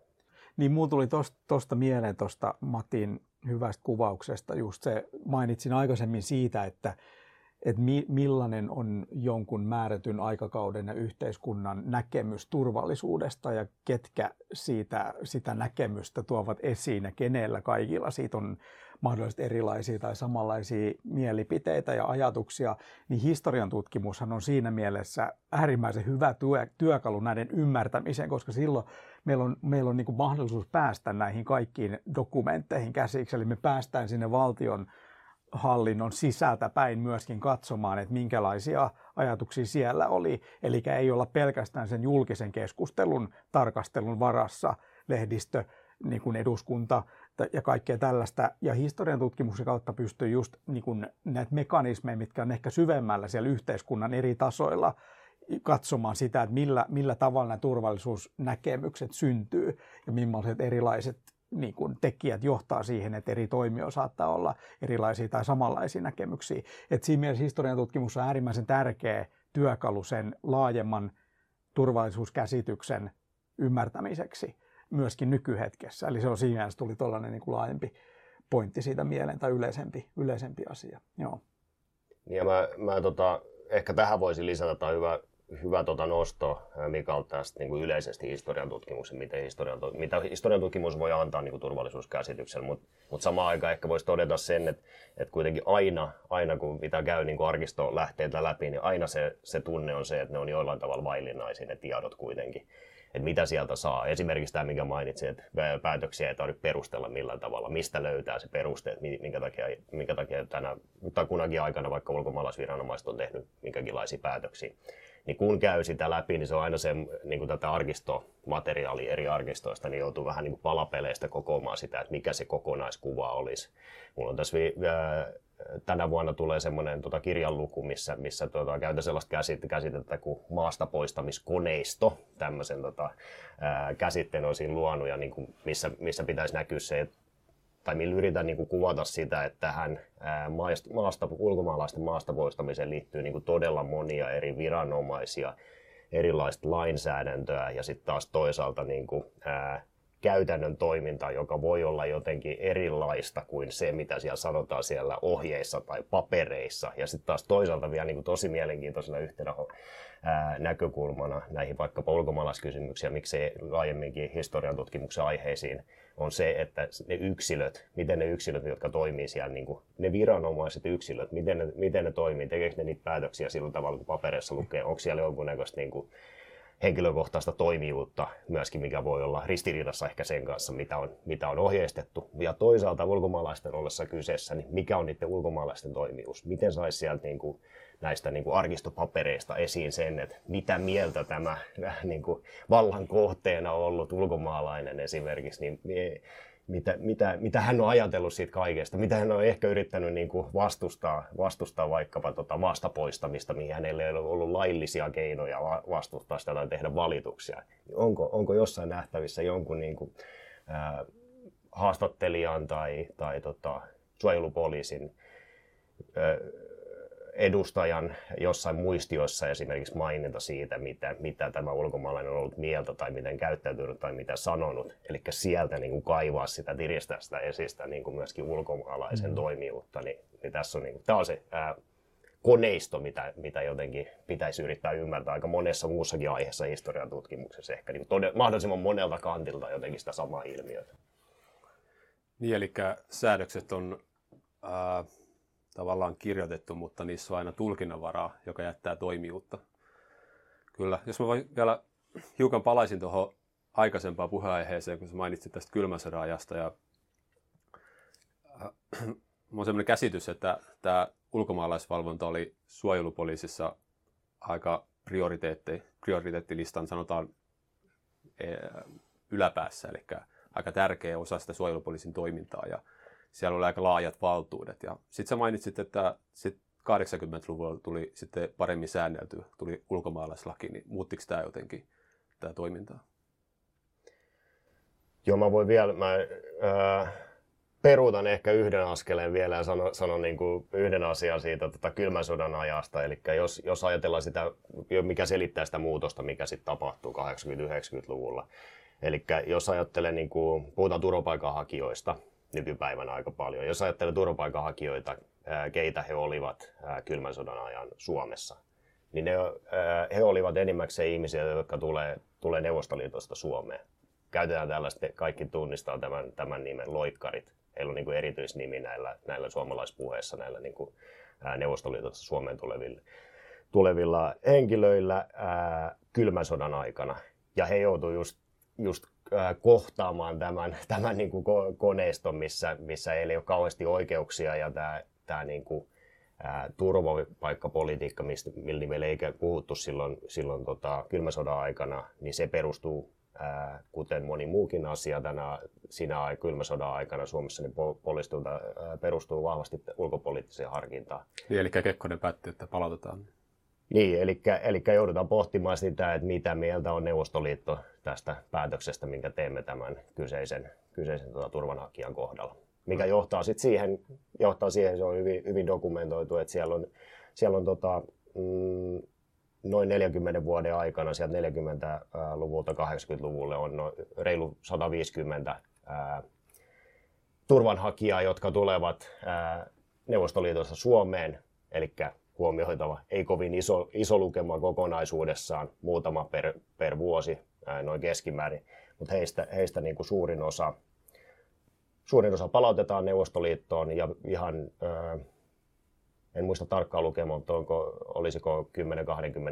C: Niin mulla tuli tuosta mieleen tuosta Matin hyvästä kuvauksesta just se, mainitsin aikaisemmin siitä, että että mi, millainen on jonkun määrätyn aikakauden ja yhteiskunnan näkemys turvallisuudesta ja ketkä siitä, sitä näkemystä tuovat esiin ja kenellä kaikilla siitä on mahdollisesti erilaisia tai samanlaisia mielipiteitä ja ajatuksia, niin historian tutkimushan on siinä mielessä äärimmäisen hyvä työ, työkalu näiden ymmärtämiseen, koska silloin meillä on, meillä on niin mahdollisuus päästä näihin kaikkiin dokumentteihin käsiksi, eli me päästään sinne valtion hallinnon sisältä päin myöskin katsomaan, että minkälaisia ajatuksia siellä oli. Eli ei olla pelkästään sen julkisen keskustelun tarkastelun varassa lehdistö, niin kuin eduskunta ja kaikkea tällaista. Ja historian tutkimuksen kautta pystyy just niin kuin näitä mekanismeja, mitkä on ehkä syvemmällä siellä yhteiskunnan eri tasoilla, katsomaan sitä, että millä, millä tavalla nämä turvallisuusnäkemykset syntyy ja millaiset erilaiset niin kuin tekijät johtaa siihen, että eri toimijoilla saattaa olla erilaisia tai samanlaisia näkemyksiä. Et siinä mielessä historian tutkimus on äärimmäisen tärkeä työkalu sen laajemman turvallisuuskäsityksen ymmärtämiseksi myöskin nykyhetkessä. Eli se on siinä mielessä tuli tuollainen niin laajempi pointti siitä mieleen tai yleisempi, yleisempi asia. Joo.
D: Ja mä, mä tota, ehkä tähän voisin lisätä, tai hyvä, hyvä tota nosto Mikalta tästä niin kuin yleisesti historian tutkimuksen, miten historian, mitä historian tutkimus voi antaa niin kuin turvallisuuskäsityksen, mutta mut samaan aikaan ehkä voisi todeta sen, että, että kuitenkin aina, aina kun mitä käy niin arkisto lähtee läpi, niin aina se, se tunne on se, että ne on jollain tavalla vaillinaisia ne tiedot kuitenkin että mitä sieltä saa. Esimerkiksi tämä, minkä mainitsin, että päätöksiä ei tarvitse perustella millään tavalla, mistä löytää se peruste, että minkä takia, minkä takia tänä tai kunakin aikana vaikka ulkomaalaisviranomaiset on tehnyt minkäkinlaisia päätöksiä. Niin kun käy sitä läpi, niin se on aina se, niin kuin tätä arkistomateriaalia eri arkistoista, niin joutuu vähän niin kuin palapeleistä kokoamaan sitä, että mikä se kokonaiskuva olisi. Mulla on tässä vi- tänä vuonna tulee semmoinen tota, kirjanluku, missä, missä tota, käytän sellaista käsit- käsitettä kuin maastapoistamiskoneisto. Tämmöisen tota, ää, käsitteen olisin luonut, ja niin kuin, missä, missä pitäisi näkyä se, tai millä yritän niin kuin, kuvata sitä, että tähän maasta, ulkomaalaisten maasta poistamiseen liittyy niin kuin, todella monia eri viranomaisia, erilaista lainsäädäntöä ja sitten taas toisaalta niin kuin, ää, käytännön toiminta, joka voi olla jotenkin erilaista kuin se, mitä siellä sanotaan siellä ohjeissa tai papereissa. Ja sitten taas toisaalta vielä niin kuin tosi mielenkiintoisena yhtenä ää, näkökulmana näihin vaikkapa ulkomaalaiskysymyksiä, miksei laajemminkin historian tutkimuksen aiheisiin, on se, että ne yksilöt, miten ne yksilöt, jotka toimii siellä, niin kuin ne viranomaiset yksilöt, miten ne, miten ne toimii, tekeekö ne niitä päätöksiä sillä tavalla, kun paperissa lukee, onko siellä jonkunnäköistä niin kuin, henkilökohtaista toimijuutta myöskin, mikä voi olla ristiriidassa ehkä sen kanssa, mitä on, mitä on ohjeistettu. Ja toisaalta ulkomaalaisten ollessa kyseessä, niin mikä on niiden ulkomaalaisten toimijuus? Miten saisi sieltä niin kuin, näistä niin kuin arkistopapereista esiin sen, että mitä mieltä tämä niin kuin, vallan kohteena ollut ulkomaalainen esimerkiksi, niin mitä, mitä, mitä hän on ajatellut siitä kaikesta, mitä hän on ehkä yrittänyt niin kuin vastustaa, vastustaa vaikkapa tota maasta poistamista, mihin hänellä ei ole ollut laillisia keinoja vastustaa sitä tai tehdä valituksia. Onko, onko jossain nähtävissä jonkun niin kuin, äh, haastattelijan tai, tai tota, suojelupoliisin äh, edustajan jossain muistioissa esimerkiksi maininta siitä, mitä, mitä tämä ulkomaalainen on ollut mieltä tai miten käyttäytynyt tai mitä sanonut. Eli sieltä niin kuin kaivaa sitä, tiristää sitä esistä niin kuin myöskin ulkomaalaisen mm. toimijuutta. Niin, niin tässä on, niin kuin, tämä on se ää, koneisto, mitä, mitä jotenkin pitäisi yrittää ymmärtää aika monessa muussakin aiheessa historian tutkimuksessa. Ehkä niin todella, mahdollisimman monelta kantilta jotenkin sitä samaa ilmiötä.
B: Niin, eli säädökset on... Ää tavallaan kirjoitettu, mutta niissä on aina tulkinnanvaraa, joka jättää toimijuutta. Kyllä, jos mä voin vielä hiukan palaisin tuohon aikaisempaan puheenaiheeseen, kun sä mainitsit tästä kylmän sodan ajasta. Ja, äh, (clears throat) on sellainen käsitys, että tämä ulkomaalaisvalvonta oli suojelupoliisissa aika prioriteetti, prioriteettilistan sanotaan e, yläpäässä, eli aika tärkeä osa sitä suojelupoliisin toimintaa. Ja siellä oli aika laajat valtuudet. Ja sitten sä mainitsit, että sit 80-luvulla tuli sitten paremmin säännelty, tuli ulkomaalaislaki, niin muuttiko tämä jotenkin tämä toimintaa?
D: Joo, mä voin vielä, mä äh, peruutan ehkä yhden askeleen vielä ja sanon, sanon niin kuin yhden asian siitä tota kylmän sodan ajasta. Eli jos, jos ajatellaan sitä, mikä selittää sitä muutosta, mikä sitten tapahtuu 80-90-luvulla. Eli jos ajattelee, niin kuin, puhutaan turvapaikanhakijoista, nykypäivänä aika paljon. Jos ajattelee turvapaikanhakijoita, keitä he olivat kylmän sodan ajan Suomessa, niin ne, he olivat enimmäkseen ihmisiä, jotka tulee, tulee Neuvostoliitosta Suomeen. Käytetään tällaista, kaikki tunnistaa tämän, tämän nimen loikkarit. Heillä on niin kuin erityisnimi näillä, näillä suomalaispuheissa, näillä niin kuin, Neuvostoliitosta Suomeen tulevilla, tulevilla henkilöillä ää, kylmän sodan aikana. Ja he joutuivat just, just kohtaamaan tämän, (laughs) tämän niin kuin koneiston, missä, missä ei ole kauheasti oikeuksia ja tämä, tämä niin kuin, ää, turvapaikkapolitiikka, mistä, millä nimellä ei puhuttu silloin, silloin tota, kylmäsodan aikana, niin se perustuu, ää, kuten moni muukin asia tänä, siinä kylmäsodan aikana Suomessa, niin poliistunta perustuu vahvasti ulkopoliittiseen harkintaan.
B: Eli Kekkonen päätti, että palautetaan.
D: Niin, eli, eli joudutaan pohtimaan sitä, että mitä mieltä on Neuvostoliitto tästä päätöksestä, minkä teemme tämän kyseisen, kyseisen tuota, turvanhakijan kohdalla. Mikä mm. johtaa sitten siihen, johtaa siihen, se on hyvin, hyvin dokumentoitu, että siellä on, siellä on tota, mm, noin 40 vuoden aikana, sieltä 40-luvulta 80-luvulle on no, reilu 150 ää, turvanhakijaa, jotka tulevat ää, Neuvostoliitosta Suomeen, eli huomioitava, ei kovin iso, iso lukema kokonaisuudessaan, muutama per, per vuosi noin keskimäärin, mutta heistä, heistä niin kuin suurin, osa, suurin osa palautetaan Neuvostoliittoon ja ihan, en muista tarkkaan lukemaan, mutta onko, olisiko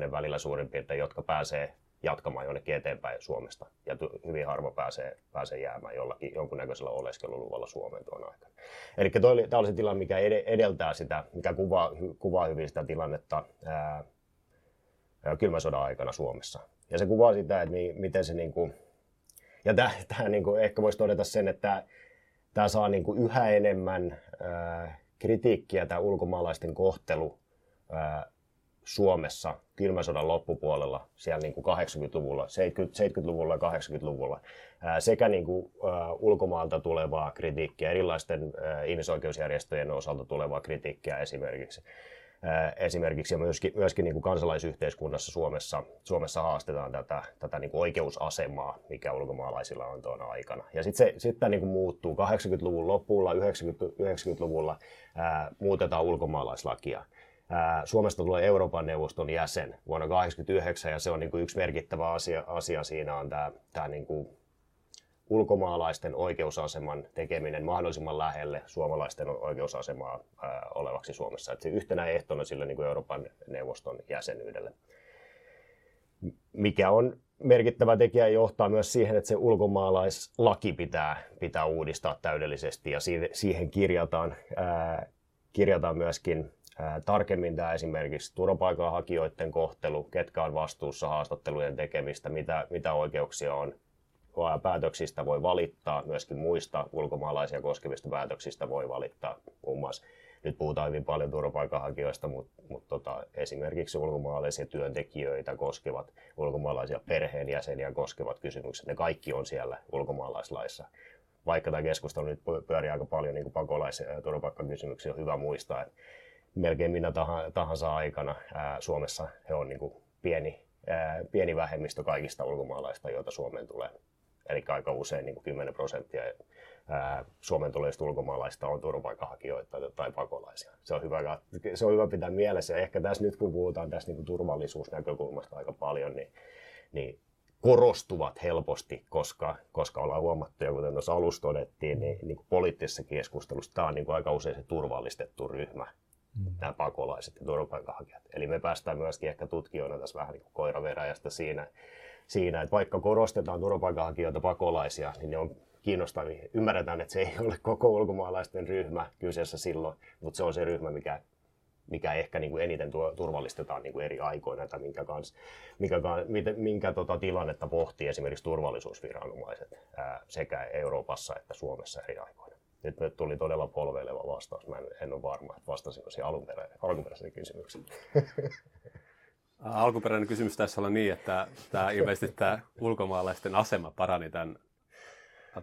D: 10-20 välillä suurin piirtein, jotka pääsee jatkamaan jonnekin eteenpäin Suomesta. Ja hyvin harva pääsee, pääsee jäämään jollakin jonkunnäköisellä oleskeluluvalla Suomeen tuon aikana. Eli tämä oli se tilanne, mikä edeltää sitä, mikä kuvaa, kuvaa hyvin sitä tilannetta ää, kylmän sodan aikana Suomessa. Ja se kuvaa sitä, että miten se niin kuin, ja tämä niin kuin, ehkä voisi todeta sen, että tämä saa niin kuin yhä enemmän ää, kritiikkiä, tämä ulkomaalaisten kohtelu ää, Suomessa kylmän sodan loppupuolella, siellä niin kuin 80-luvulla, 70-luvulla ja 80-luvulla, ää, sekä niin kuin, ulkomaalta tulevaa kritiikkiä, erilaisten ihmisoikeusjärjestöjen osalta tulevaa kritiikkiä esimerkiksi esimerkiksi ja myöskin, myöskin niin kuin kansalaisyhteiskunnassa Suomessa, Suomessa haastetaan tätä, tätä niin kuin oikeusasemaa, mikä ulkomaalaisilla on tuona aikana. Ja sitten se sitten niin kuin muuttuu. 80-luvun lopulla, 90, 90-luvulla ää, muutetaan ulkomaalaislakia. Suomesta tulee Euroopan neuvoston jäsen vuonna 1989 ja se on niin kuin yksi merkittävä asia, asia siinä on tämä, tämä niin kuin ulkomaalaisten oikeusaseman tekeminen mahdollisimman lähelle suomalaisten oikeusasemaa ää, olevaksi Suomessa. Että se yhtenä ehtona sille niin kuin Euroopan neuvoston jäsenyydelle. Mikä on merkittävä tekijä johtaa myös siihen, että se ulkomaalaislaki pitää, pitää uudistaa täydellisesti ja siihen kirjataan, ää, kirjataan myöskin tarkemmin tämä esimerkiksi turvapaikanhakijoiden kohtelu, ketkä on vastuussa haastattelujen tekemistä, mitä, mitä oikeuksia on päätöksistä voi valittaa, myöskin muista ulkomaalaisia koskevista päätöksistä voi valittaa. Muun muassa nyt puhutaan hyvin paljon turvapaikanhakijoista, mutta, mutta tota, esimerkiksi ulkomaalaisia työntekijöitä koskevat, ulkomaalaisia perheenjäseniä koskevat kysymykset, ne kaikki on siellä ulkomaalaislaissa. Vaikka tämä keskustelu nyt pyörii aika paljon niin pakolais- ja turvapaikkakysymyksiä, on hyvä muistaa, että melkein minä tahansa aikana Suomessa he on niin pieni, ää, pieni vähemmistö kaikista ulkomaalaista, joita Suomeen tulee eli aika usein niin kuin 10 prosenttia Suomen tulevista ulkomaalaista on turvapaikanhakijoita tai pakolaisia. Se on, hyvä, se on hyvä pitää mielessä. Ehkä tässä nyt kun puhutaan tästä niin turvallisuusnäkökulmasta aika paljon, niin, niin korostuvat helposti, koska, koska ollaan huomattu, ja kuten tuossa alussa todettiin, niin, niin kuin poliittisessa keskustelussa tämä on niin kuin aika usein se turvallistettu ryhmä, mm. nämä pakolaiset ja turvapaikanhakijat. Eli me päästään myöskin ehkä tutkijoina tässä vähän niin kuin koiraveräjästä siinä, siinä, että vaikka korostetaan turvapaikanhakijoita pakolaisia, niin ne on kiinnostavia. Ymmärretään, että se ei ole koko ulkomaalaisten ryhmä kyseessä silloin, mutta se on se ryhmä, mikä, mikä ehkä niin kuin eniten tuo, turvallistetaan niin kuin eri aikoina, tai minkä, kans, minkä, minkä, minkä tota tilannetta pohtii esimerkiksi turvallisuusviranomaiset ää, sekä Euroopassa että Suomessa eri aikoina. Nyt tuli todella polveileva vastaus. Mä en, en ole varma, että vastasinko siihen alunperäiseen kysymykseen. (laughs)
B: Alkuperäinen kysymys tässä oli niin, että tämä, ilmeisesti tämä ulkomaalaisten asema parani tämän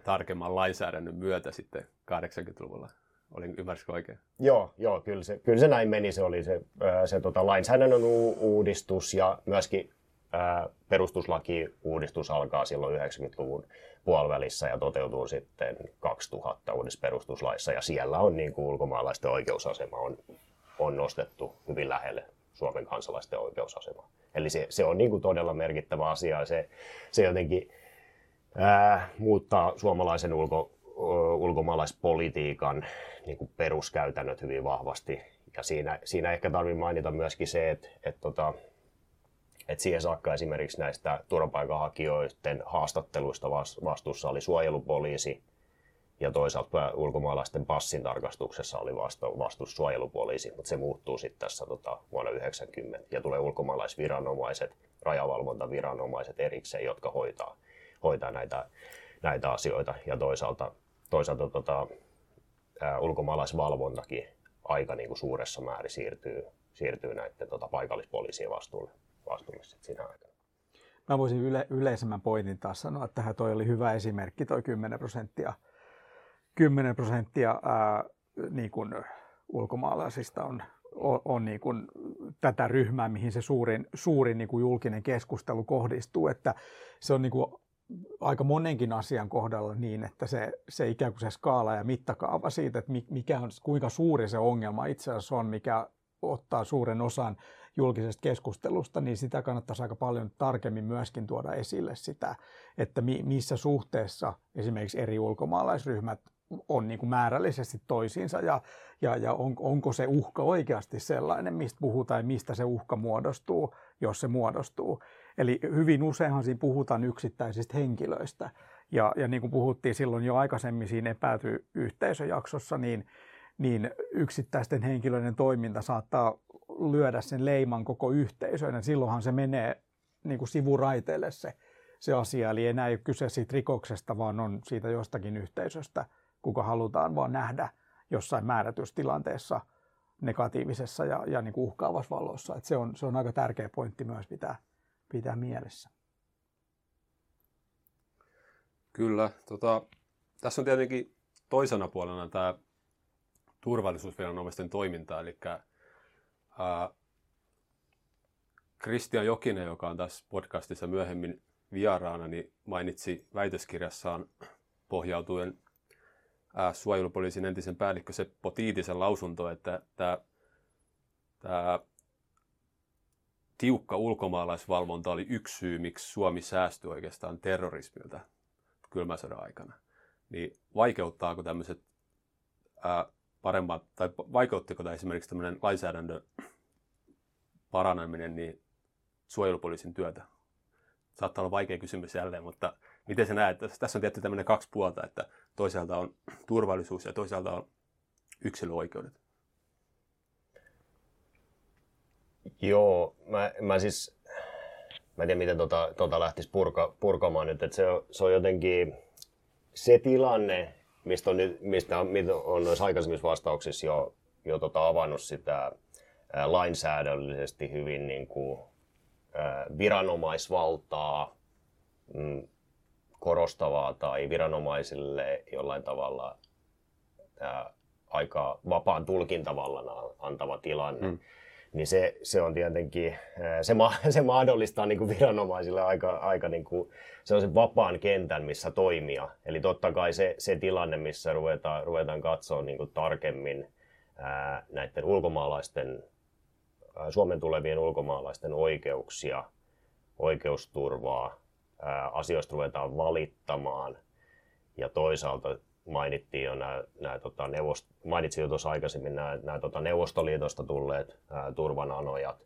B: tarkemman lainsäädännön myötä sitten 80-luvulla. Olin, ymmärsikö oikein?
D: Joo, joo kyllä, se, kyllä se näin meni. Se oli se, se tota, lainsäädännön uudistus ja myöskin perustuslaki-uudistus alkaa silloin 90-luvun puolivälissä ja toteutuu sitten 2000 uudessa perustuslaissa. Ja siellä on niin kuin ulkomaalaisten oikeusasema on, on nostettu hyvin lähelle Suomen kansalaisten oikeusasema. Eli se, se on niin kuin todella merkittävä asia ja se, se jotenkin ää, muuttaa suomalaisen ulko, ulkomaalaispolitiikan niin kuin peruskäytännöt hyvin vahvasti. Ja siinä, siinä ehkä tarvitsee mainita myöskin se, että, että, tota, että siihen saakka esimerkiksi näistä turvapaikanhakijoiden haastatteluista vastuussa oli suojelupoliisi, ja toisaalta ulkomaalaisten passin tarkastuksessa oli vastuus suojelupoliisi, mutta se muuttuu sitten tässä tota, vuonna 1990 ja tulee ulkomaalaisviranomaiset, rajavalvontaviranomaiset erikseen, jotka hoitaa, hoitaa näitä, näitä asioita. Ja toisaalta, toisaalta tota, ää, ulkomaalaisvalvontakin aika niin kuin suuressa määrin siirtyy, siirtyy näiden tota, paikallispoliisien vastuulle, vastuulle sit siinä aikana.
C: Mä voisin yle, yleisemmän pointin taas sanoa, että tähän toi oli hyvä esimerkki, toi 10 prosenttia 10 prosenttia ää, niin kuin ulkomaalaisista on, on, on niin kuin tätä ryhmää, mihin se suurin, suurin niin kuin julkinen keskustelu kohdistuu. Että se on niin kuin aika monenkin asian kohdalla niin, että se, se ikään kuin se skaala ja mittakaava siitä, että mikä on, kuinka suuri se ongelma itse asiassa on, mikä ottaa suuren osan julkisesta keskustelusta, niin sitä kannattaisi aika paljon tarkemmin myöskin tuoda esille sitä, että mi, missä suhteessa esimerkiksi eri ulkomaalaisryhmät on niin kuin määrällisesti toisiinsa ja, ja, ja on, onko se uhka oikeasti sellainen, mistä puhutaan ja mistä se uhka muodostuu, jos se muodostuu. Eli hyvin useinhan siinä puhutaan yksittäisistä henkilöistä. Ja, ja niin kuin puhuttiin silloin jo aikaisemmin siinä epäty yhteisöjaksossa, niin, niin yksittäisten henkilöiden toiminta saattaa lyödä sen leiman koko yhteisöön, ja silloinhan se menee niin kuin sivuraiteille se, se asia. Eli ei enää ole kyse siitä rikoksesta, vaan on siitä jostakin yhteisöstä, kuka halutaan vaan nähdä jossain määrätyssä tilanteessa negatiivisessa ja, ja niin kuin uhkaavassa valossa. Et se, on, se on aika tärkeä pointti myös pitää, pitää mielessä.
B: Kyllä. Tota, tässä on tietenkin toisena puolena tämä turvallisuusviranomaisten toiminta, eli Kristian Jokinen, joka on tässä podcastissa myöhemmin vieraana, niin mainitsi väitöskirjassaan pohjautuen ää, suojelupoliisin entisen päällikkö Seppo Tiitisen lausunto, että tämä, tämä tiukka ulkomaalaisvalvonta oli yksi syy, miksi Suomi säästyi oikeastaan terrorismilta kylmän sodan aikana. Niin vaikeuttaako tämmöiset ää, paremmat, tai vaikeuttiko tämä esimerkiksi tämmöinen lainsäädännön paraneminen niin suojelupoliisin työtä? Saattaa olla vaikea kysymys jälleen, mutta miten sä näet? Tässä on tietty tämmöinen kaksi puolta, että toisaalta on turvallisuus ja toisaalta on yksilöoikeudet.
D: Joo, mä, mä siis, mä en tiedä miten tota, tota lähtisi purka, purkamaan nyt, että se se on jotenkin se tilanne, mistä on, mistä on, on noissa aikaisemmissa vastauksissa jo, jo tota avannut sitä ää, lainsäädännöllisesti hyvin niin kuin, ää, viranomaisvaltaa mm, korostavaa tai viranomaisille jollain tavalla ää, aika vapaan tulkintavallan antava tilanne. Mm niin se, se on tietenkin, se, ma, (laughs) se mahdollistaa niin kuin viranomaisille aika, aika niin kuin sellaisen vapaan kentän, missä toimia. Eli totta kai se, se tilanne, missä ruvetaan, ruvetaan katsoa niin kuin tarkemmin ää, näiden ulkomaalaisten, ää, Suomen tulevien ulkomaalaisten oikeuksia, oikeusturvaa, ää, asioista ruvetaan valittamaan ja toisaalta mainittiin jo nämä, nämä tota, neuvost, mainitsin jo tuossa aikaisemmin nämä, nämä tota, Neuvostoliitosta tulleet ää, turvananojat,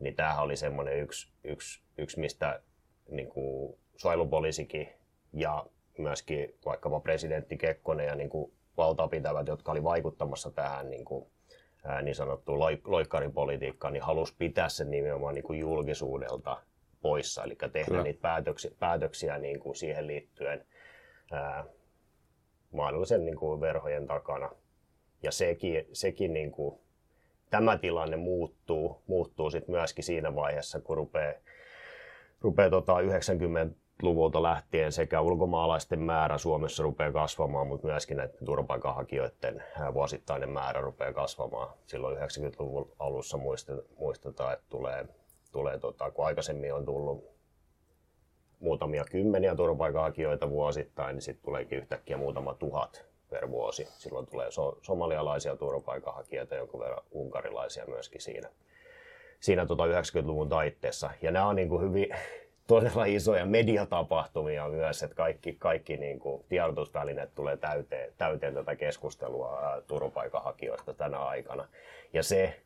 D: niin tämähän oli semmoinen yksi, yksi, yksi mistä niin kuin, suojelupoliisikin ja myöskin vaikkapa presidentti Kekkonen ja niin kuin, valtapitävät, jotka oli vaikuttamassa tähän niin, kuin, ää, niin sanottuun loikkaripolitiikkaan, niin halusi pitää sen nimenomaan niin kuin julkisuudelta poissa, eli tehdä Kyllä. niitä päätöksiä, päätöksiä niin kuin siihen liittyen ää, mahdollisen niin kuin verhojen takana. Ja sekin, sekin niin kuin, tämä tilanne muuttuu, muuttuu sit myöskin siinä vaiheessa, kun rupeaa, rupeaa tota 90-luvulta lähtien sekä ulkomaalaisten määrä Suomessa rupeaa kasvamaan, mutta myöskin näiden turvapaikanhakijoiden vuosittainen määrä rupeaa kasvamaan. Silloin 90-luvun alussa muistetaan, että tulee, tulee tota, kun aikaisemmin on tullut muutamia kymmeniä turvapaikanhakijoita vuosittain, niin sitten tuleekin yhtäkkiä muutama tuhat per vuosi. Silloin tulee so- somalialaisia turvapaikanhakijoita, jonkun verran unkarilaisia myöskin siinä, siinä tota 90-luvun taitteessa. Ja nämä on niin kuin hyvin (laughs) todella isoja mediatapahtumia myös, että kaikki, kaikki niin kuin tiedotusvälineet tulee täyteen, täyteen tätä keskustelua turvapaikanhakijoista tänä aikana. Ja se,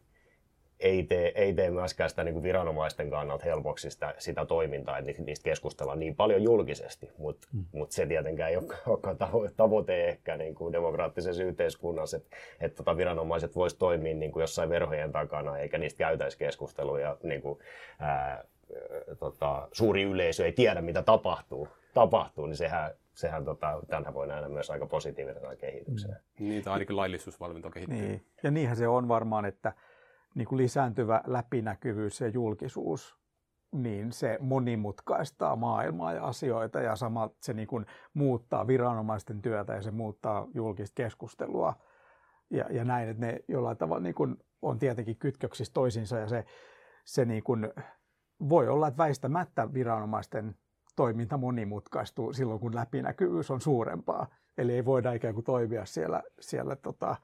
D: ei tee, ei tee myöskään sitä niin kuin viranomaisten kannalta helpoksi sitä, sitä toimintaa, että niistä keskustellaan niin paljon julkisesti, mutta mm. mut se tietenkään ei ole (laughs) tavoite ehkä niin kuin demokraattisessa yhteiskunnassa, että, että tota viranomaiset voisivat toimia niin kuin jossain verhojen takana, eikä niistä käytäisi keskusteluja, niin kuin, ää, tota, suuri yleisö ei tiedä, mitä tapahtuu, tapahtuu niin sehän, sehän tota, tämähän voi nähdä myös aika positiivisena kehityksenä.
B: Mm. Niitä ainakin laillisuusvalvonta kehittyy.
C: Niin. Ja niinhän se on varmaan, että niin kuin lisääntyvä läpinäkyvyys ja julkisuus, niin se monimutkaistaa maailmaa ja asioita ja sama se niin kuin muuttaa viranomaisten työtä ja se muuttaa julkista keskustelua ja, ja näin, että ne jollain tavalla niin kuin on tietenkin kytköksissä toisiinsa ja se, se niin kuin voi olla, että väistämättä viranomaisten toiminta monimutkaistuu silloin, kun läpinäkyvyys on suurempaa. Eli ei voida ikään kuin toimia siellä, siellä tota,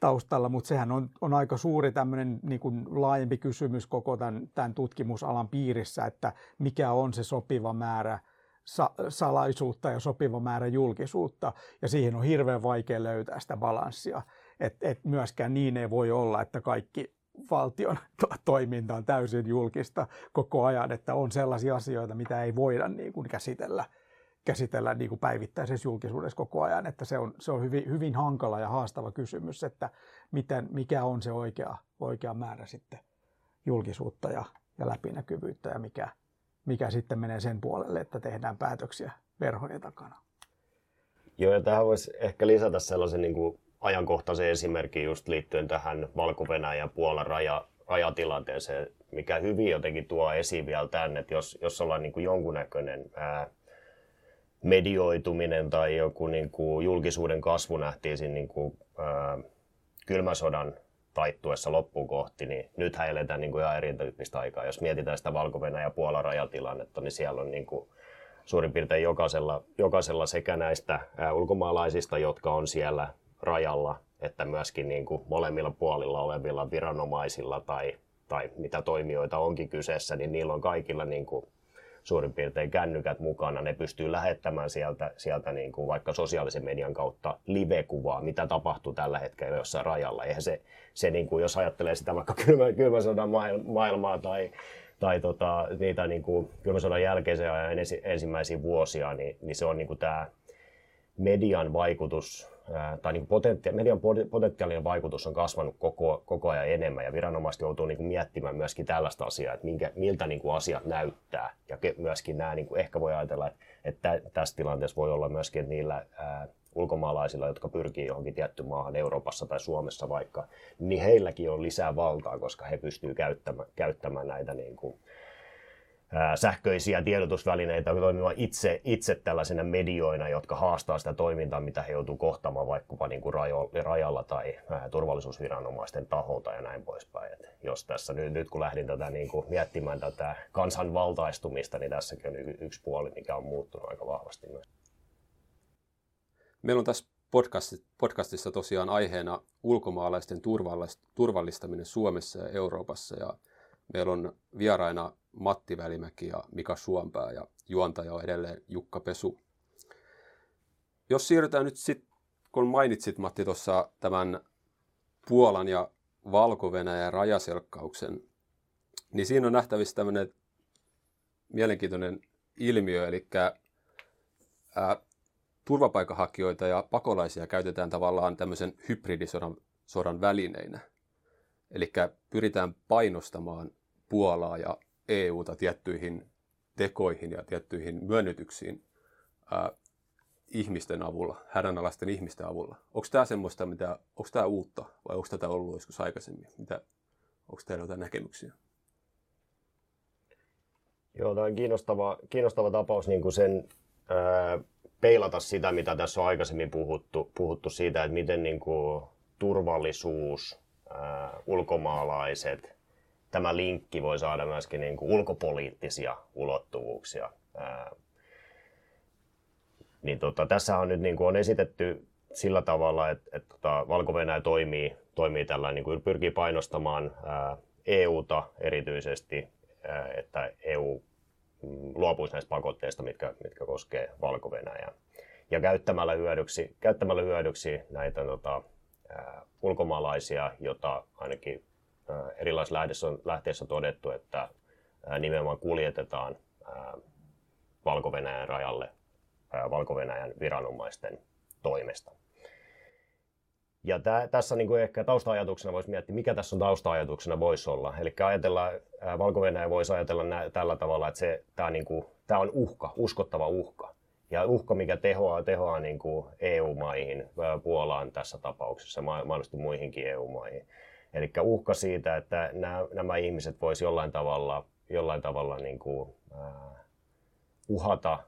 C: taustalla, mutta sehän on, on aika suuri tämmöinen niin kuin laajempi kysymys koko tämän, tämän tutkimusalan piirissä, että mikä on se sopiva määrä sa- salaisuutta ja sopiva määrä julkisuutta, ja siihen on hirveän vaikea löytää sitä balanssia. Et, et myöskään niin ei voi olla, että kaikki valtion (laughs) to- toiminta on täysin julkista koko ajan, että on sellaisia asioita, mitä ei voida niin kuin käsitellä käsitellään niin kuin päivittäisessä julkisuudessa koko ajan, että se on, se on hyvin, hyvin hankala ja haastava kysymys, että miten, mikä on se oikea, oikea määrä sitten julkisuutta ja, ja läpinäkyvyyttä ja mikä, mikä sitten menee sen puolelle, että tehdään päätöksiä verhojen takana.
D: Joo, ja tähän voisi ehkä lisätä sellaisen niin kuin ajankohtaisen esimerkin just liittyen tähän valko ja Puolan raja, rajatilanteeseen, mikä hyvin jotenkin tuo esiin vielä tänne, että jos, jos ollaan niin kuin jonkunnäköinen ää, medioituminen tai joku niin kuin julkisuuden kasvu nähtiin siinä niin kuin, ää, kylmäsodan taittuessa loppuun kohti, niin nyt eletään niin kuin ihan erityyppistä aikaa. Jos mietitään sitä valko ja Puolan rajatilannetta, niin siellä on niin kuin suurin piirtein jokaisella, jokaisella sekä näistä ää, ulkomaalaisista, jotka on siellä rajalla, että myöskin niin kuin molemmilla puolilla olevilla viranomaisilla tai, tai mitä toimijoita onkin kyseessä, niin niillä on kaikilla niin kuin suurin piirtein kännykät mukana. Ne pystyy lähettämään sieltä, sieltä niin kuin vaikka sosiaalisen median kautta live-kuvaa, mitä tapahtuu tällä hetkellä jossain rajalla. Eihän se, se niin kuin, jos ajattelee sitä vaikka kylmä, kylmän sodan maailmaa tai, tai tota, niitä niin kuin kylmän sodan jälkeisen ajan ensimmäisiä vuosia, niin, niin se on niin kuin tämä median vaikutus tai niin potentia, median potentiaalinen vaikutus on kasvanut koko, koko ajan enemmän ja viranomaiset joutuu niin kuin miettimään myöskin tällaista asiaa, että minkä, miltä niin kuin asiat näyttää. Ja myöskin nämä niin kuin ehkä voi ajatella, että, että tässä tilanteessa voi olla myöskin että niillä ää, ulkomaalaisilla, jotka pyrkii johonkin tiettyyn maahan Euroopassa tai Suomessa vaikka, niin heilläkin on lisää valtaa, koska he pystyvät käyttämään, käyttämään näitä niin kuin, sähköisiä tiedotusvälineitä toimimaan itse, itse tällaisena medioina, jotka haastaa sitä toimintaa, mitä he joutuu kohtaamaan vaikkapa niin kuin rajalla tai turvallisuusviranomaisten taholta ja näin poispäin. Et jos tässä nyt, nyt kun lähdin tätä niin kuin miettimään tätä kansanvaltaistumista, niin tässäkin on yksi puoli, mikä on muuttunut aika vahvasti myös.
B: Meillä on tässä podcastissa tosiaan aiheena ulkomaalaisten turvallistaminen Suomessa ja Euroopassa ja Meillä on vieraina Matti Välimäki ja Mika Suompää ja juontaja on edelleen Jukka Pesu. Jos siirrytään nyt sitten, kun mainitsit Matti tuossa tämän Puolan ja valko rajaselkkauksen, niin siinä on nähtävissä tämmöinen mielenkiintoinen ilmiö, eli ää, turvapaikanhakijoita ja pakolaisia käytetään tavallaan tämmöisen hybridisodan sodan välineinä – Eli pyritään painostamaan Puolaa ja EUta tiettyihin tekoihin ja tiettyihin myönnytyksiin ää, ihmisten avulla, hädänalaisten ihmisten avulla. Onko tämä semmoista, mitä, onko tämä uutta vai onko tätä ollut joskus aikaisemmin? Mitä, onko teillä jotain näkemyksiä?
D: Joo, tämä on kiinnostava, kiinnostava tapaus niin kuin sen ää, peilata sitä, mitä tässä on aikaisemmin puhuttu, puhuttu siitä, että miten niin kuin, turvallisuus äh, ulkomaalaiset. Tämä linkki voi saada myöskin niin kuin ulkopoliittisia ulottuvuuksia. Äh, niin tota, tässä on nyt niin kuin on esitetty sillä tavalla, että, että tota, Valko-Venäjä toimii, toimii tällä, niin kuin pyrkii painostamaan ää, EUta erityisesti, ää, että EU mm, luopuisi näistä pakotteista, mitkä, mitkä koskee valko -Venäjää. Ja käyttämällä hyödyksi, käyttämällä hyödyksi näitä tota, ulkomaalaisia, jota ainakin erilaisissa lähteissä on, todettu, että nimenomaan kuljetetaan valko rajalle valko viranomaisten toimesta. Ja tää, tässä niin kuin ehkä tausta-ajatuksena voisi miettiä, mikä tässä on tausta-ajatuksena voisi olla. Eli ajatellaan, valko voisi ajatella nä, tällä tavalla, että se, tämä, niin kuin, tämä on uhka, uskottava uhka. Ja uhka, mikä tehoaa, tehoaa niin kuin EU-maihin, Puolaan tässä tapauksessa, mahdollisesti muihinkin EU-maihin. Eli uhka siitä, että nämä, ihmiset voisivat jollain tavalla, jollain tavalla niin kuin, äh, uhata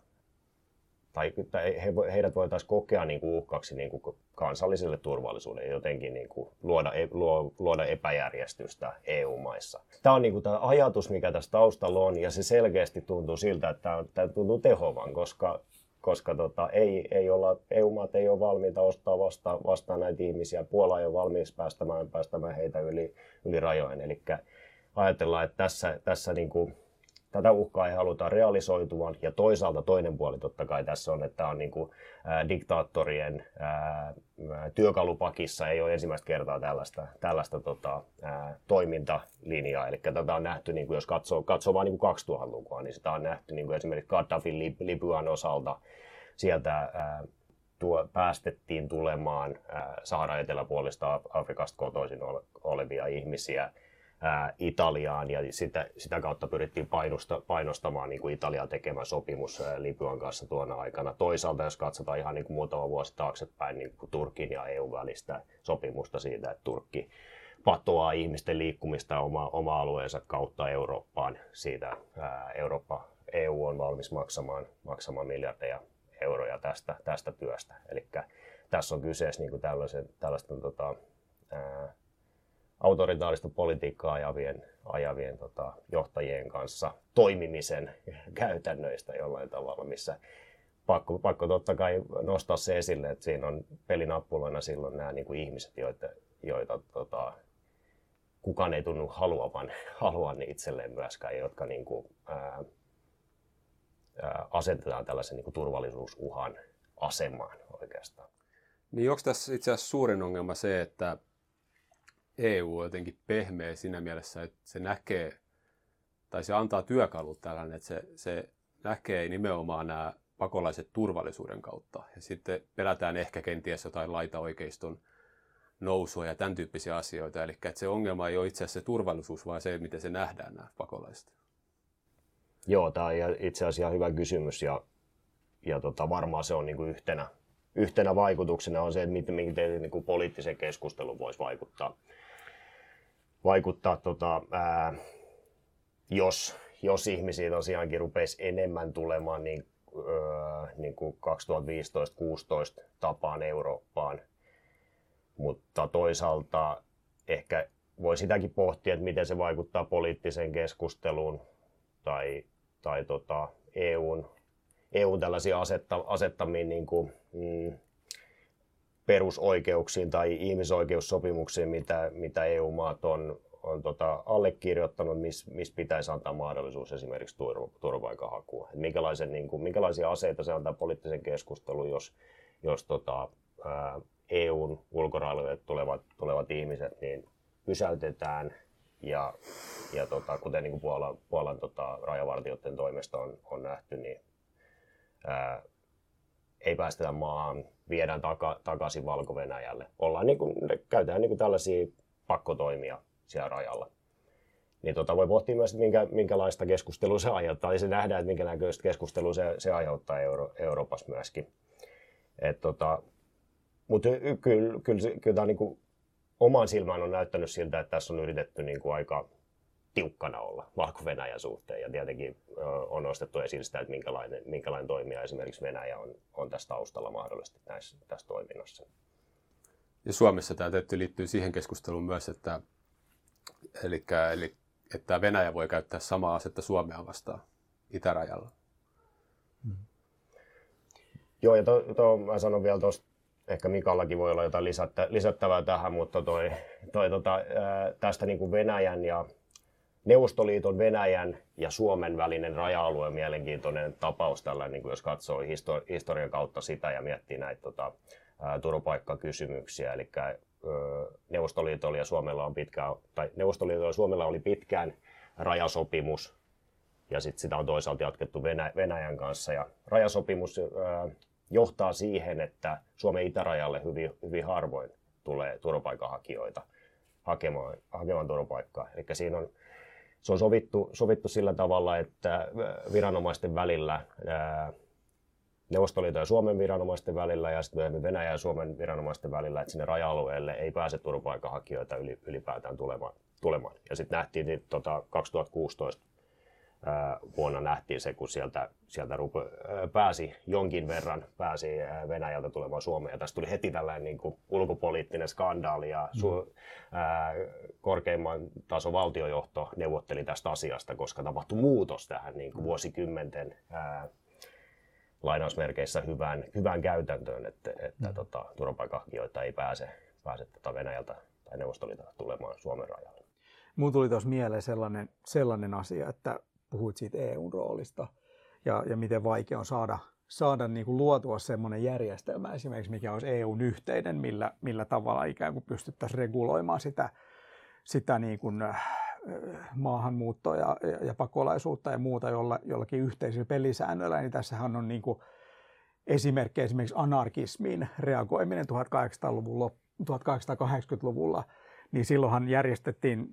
D: tai, tai he, heidät voitaisiin kokea niin kuin uhkaksi niin kuin kansalliselle turvallisuudelle jotenkin niin kuin luoda, e, luoda epäjärjestystä EU-maissa. Tämä on niin kuin tämä ajatus, mikä tässä taustalla on, ja se selkeästi tuntuu siltä, että tämä tuntuu tehovan, koska koska tota, ei, ei olla, EU-maat ei ole valmiita ostaa vastaan, vastaan näitä ihmisiä. Puola ei ole valmis päästämään, päästämään heitä yli, yli rajojen. Eli ajatellaan, että tässä, tässä niin kuin, tätä uhkaa ei haluta realisoituvan. Ja toisaalta toinen puoli totta kai tässä on, että tämä on niin kuin, ää, diktaattorien ää, työkalupakissa ei ole ensimmäistä kertaa tällaista, tällaista tota, ää, toimintalinjaa. Eli tätä on nähty, niin kuin jos katsoo, katsoo vain niin 2000-lukua, niin sitä on nähty niin kuin esimerkiksi Gaddafin Libyan osalta, sieltä ää, tuo, päästettiin tulemaan ää, Saharan eteläpuolista Afrikasta kotoisin olevia ihmisiä ää, Italiaan ja sitä, sitä kautta pyrittiin painosta, painostamaan niin kuin Italian tekemä sopimus ää, Libyan kanssa tuona aikana. Toisaalta jos katsotaan ihan niin kuin muutama vuosi taaksepäin niin kuin Turkin ja EU välistä sopimusta siitä, että Turkki patoaa ihmisten liikkumista oma, oma alueensa kautta Eurooppaan. Siitä ää, Eurooppa, EU on valmis maksamaan, maksamaan miljardeja euroja tästä, tästä työstä. Eli tässä on kyseessä niin kuin tällaisen, tällaisten tota, ää, autoritaarista politiikkaa ajavien, ajavien tota, johtajien kanssa toimimisen käytännöistä jollain tavalla, missä pakko, pakko totta kai nostaa se esille, että siinä on pelinappuloina silloin nämä niin kuin ihmiset, joita, joita tota, kukaan ei tunnu haluavan, (laughs) haluan itselleen myöskään, jotka niin kuin, ää, ää, asetetaan tällaisen niin kuin turvallisuusuhan asemaan oikeastaan.
B: Niin onko tässä itse asiassa suurin ongelma se, että EU on jotenkin pehmeä siinä mielessä, että se näkee, tai se antaa työkalut tällainen, että se, se näkee nimenomaan nämä pakolaiset turvallisuuden kautta. Ja sitten pelätään ehkä kenties jotain laita-oikeiston nousua ja tämän tyyppisiä asioita. Eli että se ongelma ei ole itse asiassa se turvallisuus, vaan se, miten se nähdään nämä pakolaiset.
D: Joo, tämä on itse asiassa hyvä kysymys ja, ja tota, varmaan se on niin kuin yhtenä, yhtenä vaikutuksena on se, että miten, miten niin kuin poliittisen keskustelun voisi vaikuttaa vaikuttaa, tota, ää, jos, jos ihmisiä tosiaankin rupeisi enemmän tulemaan niin, niin kuin 2015-2016 tapaan Eurooppaan. Mutta toisaalta ehkä voi sitäkin pohtia, että miten se vaikuttaa poliittiseen keskusteluun tai, tai tota EUn, EUn tällaisia asetta, asettamiin niin kuin, mm, perusoikeuksiin tai ihmisoikeussopimuksiin, mitä, mitä EU-maat on, on tota allekirjoittanut, missä mis pitäisi antaa mahdollisuus esimerkiksi turvapaikanhakua. minkälaisen, niin kuin, minkälaisia aseita se antaa poliittisen keskustelun, jos, jos tota, ää, EUn ulkorajoille tulevat, tulevat ihmiset niin pysäytetään ja, ja tota, kuten niin kuin Puolan, Puolan tota, rajavartijoiden toimesta on, on nähty, niin ää, ei päästetä maahan, viedään taka, takaisin Valko-Venäjälle. Ollaan niin kuin, käytetään niin kuin tällaisia pakkotoimia siellä rajalla. Niin tota, voi pohtia myös, että minkä, minkälaista keskustelua se aiheuttaa, ja se nähdään, että minkä näköistä keskustelua se, se aiheuttaa Euro, Euroopassa myöskin. Tota, mutta kyllä, kyllä, kyllä tämä niin kuin, oman silmään on näyttänyt siltä, että tässä on yritetty niin kuin aika tiukkana olla Valko-Venäjän suhteen. Ja tietenkin on nostettu esille sitä, että minkälainen, minkälainen toimija esimerkiksi Venäjä on, on tässä taustalla mahdollisesti näissä, tässä toiminnassa.
B: Ja Suomessa tämä tietysti liittyy siihen keskusteluun myös, että, eli, eli, että Venäjä voi käyttää samaa asetta Suomea vastaan itärajalla. Hmm.
D: Joo, ja to, to, mä sanon vielä tuosta, ehkä Mikallakin voi olla jotain lisättä, lisättävää tähän, mutta toi, toi, tota, ää, tästä niin kuin Venäjän ja Neuvostoliiton, Venäjän ja Suomen välinen raja-alue on mielenkiintoinen tapaus tällä, niin kuin jos katsoo historian kautta sitä ja miettii näitä tota, turvapaikkakysymyksiä. Eli Neuvostoliitolla ja Suomella on pitkään, tai Neuvostoliitolla ja Suomella oli pitkään rajasopimus, ja sitten sitä on toisaalta jatkettu Venäjän kanssa. Ja rajasopimus johtaa siihen, että Suomen itärajalle hyvin, hyvin harvoin tulee turvapaikanhakijoita hakemaan, hakemaan turvapaikkaa. Eli siinä on se on sovittu, sovittu sillä tavalla, että äh, viranomaisten välillä, ää, Neuvostoliiton ja Suomen viranomaisten välillä ja sitten myöhemmin Venäjän ja Suomen viranomaisten välillä, että sinne raja-alueelle ei pääse turvapaikanhakijoita ylipäätään tulemaan. tulemaan. Ja sitten nähtiin niin, tota, 2016 vuonna nähtiin se, kun sieltä, sieltä rupe, pääsi jonkin verran pääsi Venäjältä tulemaan Suomeen. Ja tästä tuli heti tällainen niin kuin ulkopoliittinen skandaali ja su, mm. ää, korkeimman tason valtiojohto neuvotteli tästä asiasta, koska tapahtui muutos tähän niin kuin vuosikymmenten ää, lainausmerkeissä hyvään, hyvään käytäntöön, että, että mm. tota, turvapaikanhakijoita ei pääse, pääse tota Venäjältä tai Neuvostoliitolta tulemaan Suomen rajalle.
C: Mun tuli tuossa mieleen sellainen, sellainen asia, että puhuit siitä EUn roolista ja, ja miten vaikea on saada, saada niin kuin luotua semmoinen järjestelmä esimerkiksi, mikä olisi EUn yhteinen, millä, millä tavalla ikään kuin pystyttäisiin reguloimaan sitä, sitä niin kuin, äh, maahanmuuttoa ja, ja, ja pakolaisuutta ja muuta jolla, jollakin yhteisillä pelisäännöillä, niin tässähän on niin kuin esimerkkejä esimerkiksi anarkismiin reagoiminen 1800-luvun 1880-luvulla, niin silloinhan järjestettiin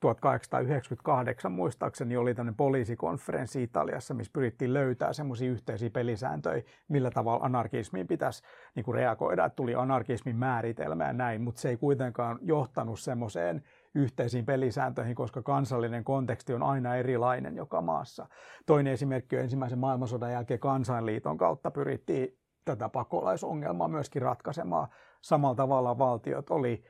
C: 1898 muistaakseni oli tämmöinen poliisikonferenssi Italiassa, missä pyrittiin löytää semmoisia yhteisiä pelisääntöjä, millä tavalla anarkismiin pitäisi niin reagoida, että tuli anarkismin määritelmä ja näin, mutta se ei kuitenkaan johtanut semmoiseen yhteisiin pelisääntöihin, koska kansallinen konteksti on aina erilainen joka maassa. Toinen esimerkki on ensimmäisen maailmansodan jälkeen kansainliiton kautta pyrittiin tätä pakolaisongelmaa myöskin ratkaisemaan. Samalla tavalla valtiot oli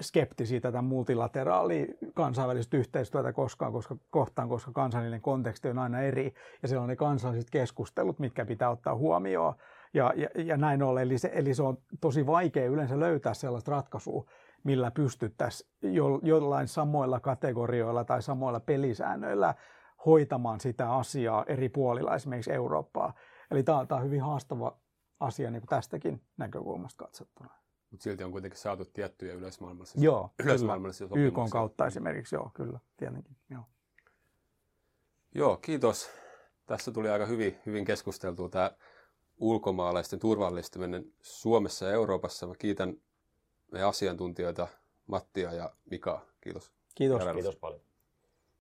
C: skeptisiä tätä multilateraalia kansainvälistä yhteistyötä koskaan, koska, kohtaan, koska kansallinen konteksti on aina eri ja siellä on ne kansalliset keskustelut, mitkä pitää ottaa huomioon ja, ja, ja näin ollen. Eli se, eli se on tosi vaikea yleensä löytää sellaista ratkaisua, millä pystyttäisiin jo, jollain samoilla kategorioilla tai samoilla pelisäännöillä hoitamaan sitä asiaa eri puolilla, esimerkiksi Eurooppaa. Eli tämä on, tämä on hyvin haastava asia niin kuin tästäkin näkökulmasta katsottuna.
B: Mutta silti on kuitenkin saatu tiettyjä yleismaailmallisia,
C: joo,
B: yleismaailmallisia
C: kyllä. YK kautta esimerkiksi, joo, kyllä, tietenkin. Joo,
B: joo kiitos. Tässä tuli aika hyvin, hyvin keskusteltua tämä ulkomaalaisten turvallistuminen Suomessa ja Euroopassa. Mä kiitän meidän asiantuntijoita Mattia ja Mika. Kiitos.
C: Kiitos.
D: Kiitos paljon.